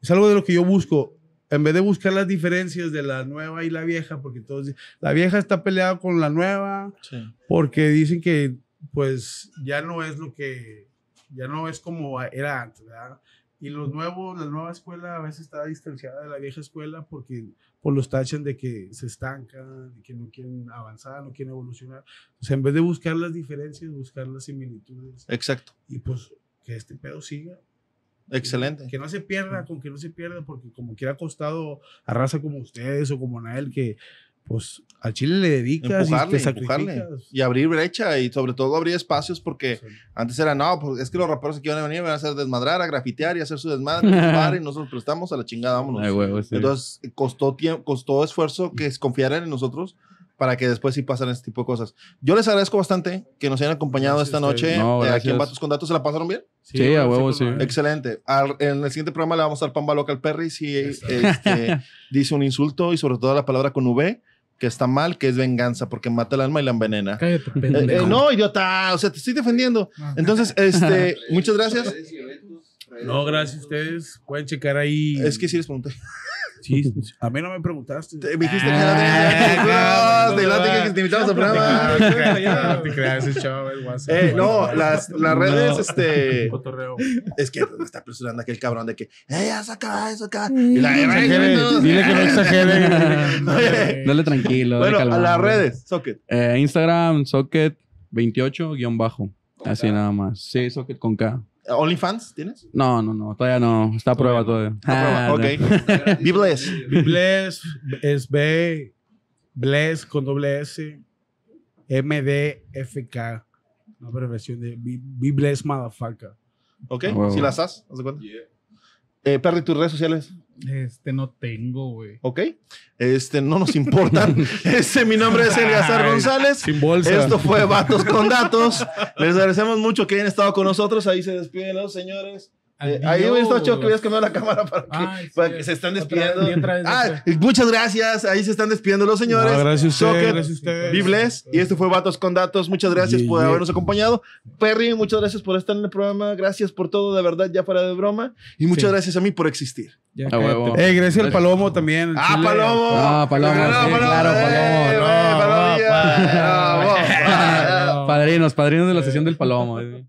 Es algo de lo que yo busco. En vez de buscar las diferencias de la nueva y la vieja, porque todos la vieja está peleada con la nueva, Sí. porque dicen que pues ya no es lo que, ya no es como era antes, ¿verdad? Y los nuevos, la nueva escuela a veces está distanciada de la vieja escuela porque por los tachan de que se estancan, de que no quieren avanzar, no quieren evolucionar. O sea, en vez de buscar las diferencias, buscar las similitudes. Exacto. Y pues que este pedo siga. Excelente. Que no se pierda, con que no se pierda, porque como quiera ha costado a raza como ustedes o como Nael, que pues al Chile le dedicas Empujarle, y te empujarle. Y abrir brecha y sobre todo abrir espacios porque Sí. antes era, no, pues es que los raperos aquí van a venir, van a hacer desmadrar, a grafitear y hacer su desmadre, y nosotros prestamos a la chingada, vámonos. A huevo, sí. Entonces, costó tiempo, costó esfuerzo que confiaran en nosotros para que después sí pasaran este tipo de cosas. Yo les agradezco bastante que nos hayan acompañado Gracias esta a noche. No, eh, aquí gracias. en Vatos con Datos. ¿Se la pasaron bien? Sí, a bueno, huevo, sí. Excelente. Al- en el siguiente programa le vamos a dar pamba loca al Perry si este, dice un insulto y sobre todo la palabra con V. que está mal, que es venganza, porque mata el alma y la envenena. Cállate, Eh, pendejo. eh, no, idiota, o sea, te estoy defendiendo. Entonces, este, muchas gracias. No, gracias a ustedes. Pueden checar ahí. Es que sí les pregunté. Sí, a mí no me preguntaste. Te- Me dijiste que Ah, no tenías- No, que te invitamos al programa. No te creas, ese chavo es WhatsApp. Eh, no, las, las redes, este. Cotorreo. Es que me está apresurando aquel cabrón de que, ¡eh, ya saca eso acá! Y la Dile que no exagere. Dale tranquilo. Bueno, dale a las redes, Socket. Eh, Instagram, socket 28-bajo. Así nada más. Sí, socket con K. ¿OnlyFans tienes? No, no, no. Todavía no. Está a prueba todavía. Ah, Ah, ok. Be blessed. Bless es B, Bless con doble S, MDFK. Una abreviación de Be, Be Blessed Motherfucker. ¿Ok? ¿Si las has? ¿Haz de cuenta? Eh, Perry, tus redes sociales. Este no tengo, güey. ¿Ok? Este, no nos importan. Este, mi nombre es Eliazar Ay, González. Sin bolsa. Esto fue Vatos con Datos. Les agradecemos mucho que hayan estado con nosotros. Ahí se despiden los señores. Eh, ahí hubiera estado chido que hubieras cambiado la cámara para que, Ay, sí. para que se están Otra- despidiendo. y otra vez Ah, muchas gracias. Ahí se están despidiendo los señores. No, gracias a ustedes, Socket, gracias a ustedes. Be blessed. Y esto fue Vatos con Datos. Muchas gracias Yeah, por yeah. habernos acompañado. Perry, muchas gracias por estar en el programa. Gracias por todo, de verdad, ya fuera de broma. Y muchas Sí. gracias a mí por existir. Ya A cállate. huevo. Eh, gracias al Palomo también. ¡Ah, chile. Palomo! Ah, Palomo, sí, claro, eh, Palomo. eh. No, Bravo. Padrinos, padrinos de la sesión del Palomo. eh.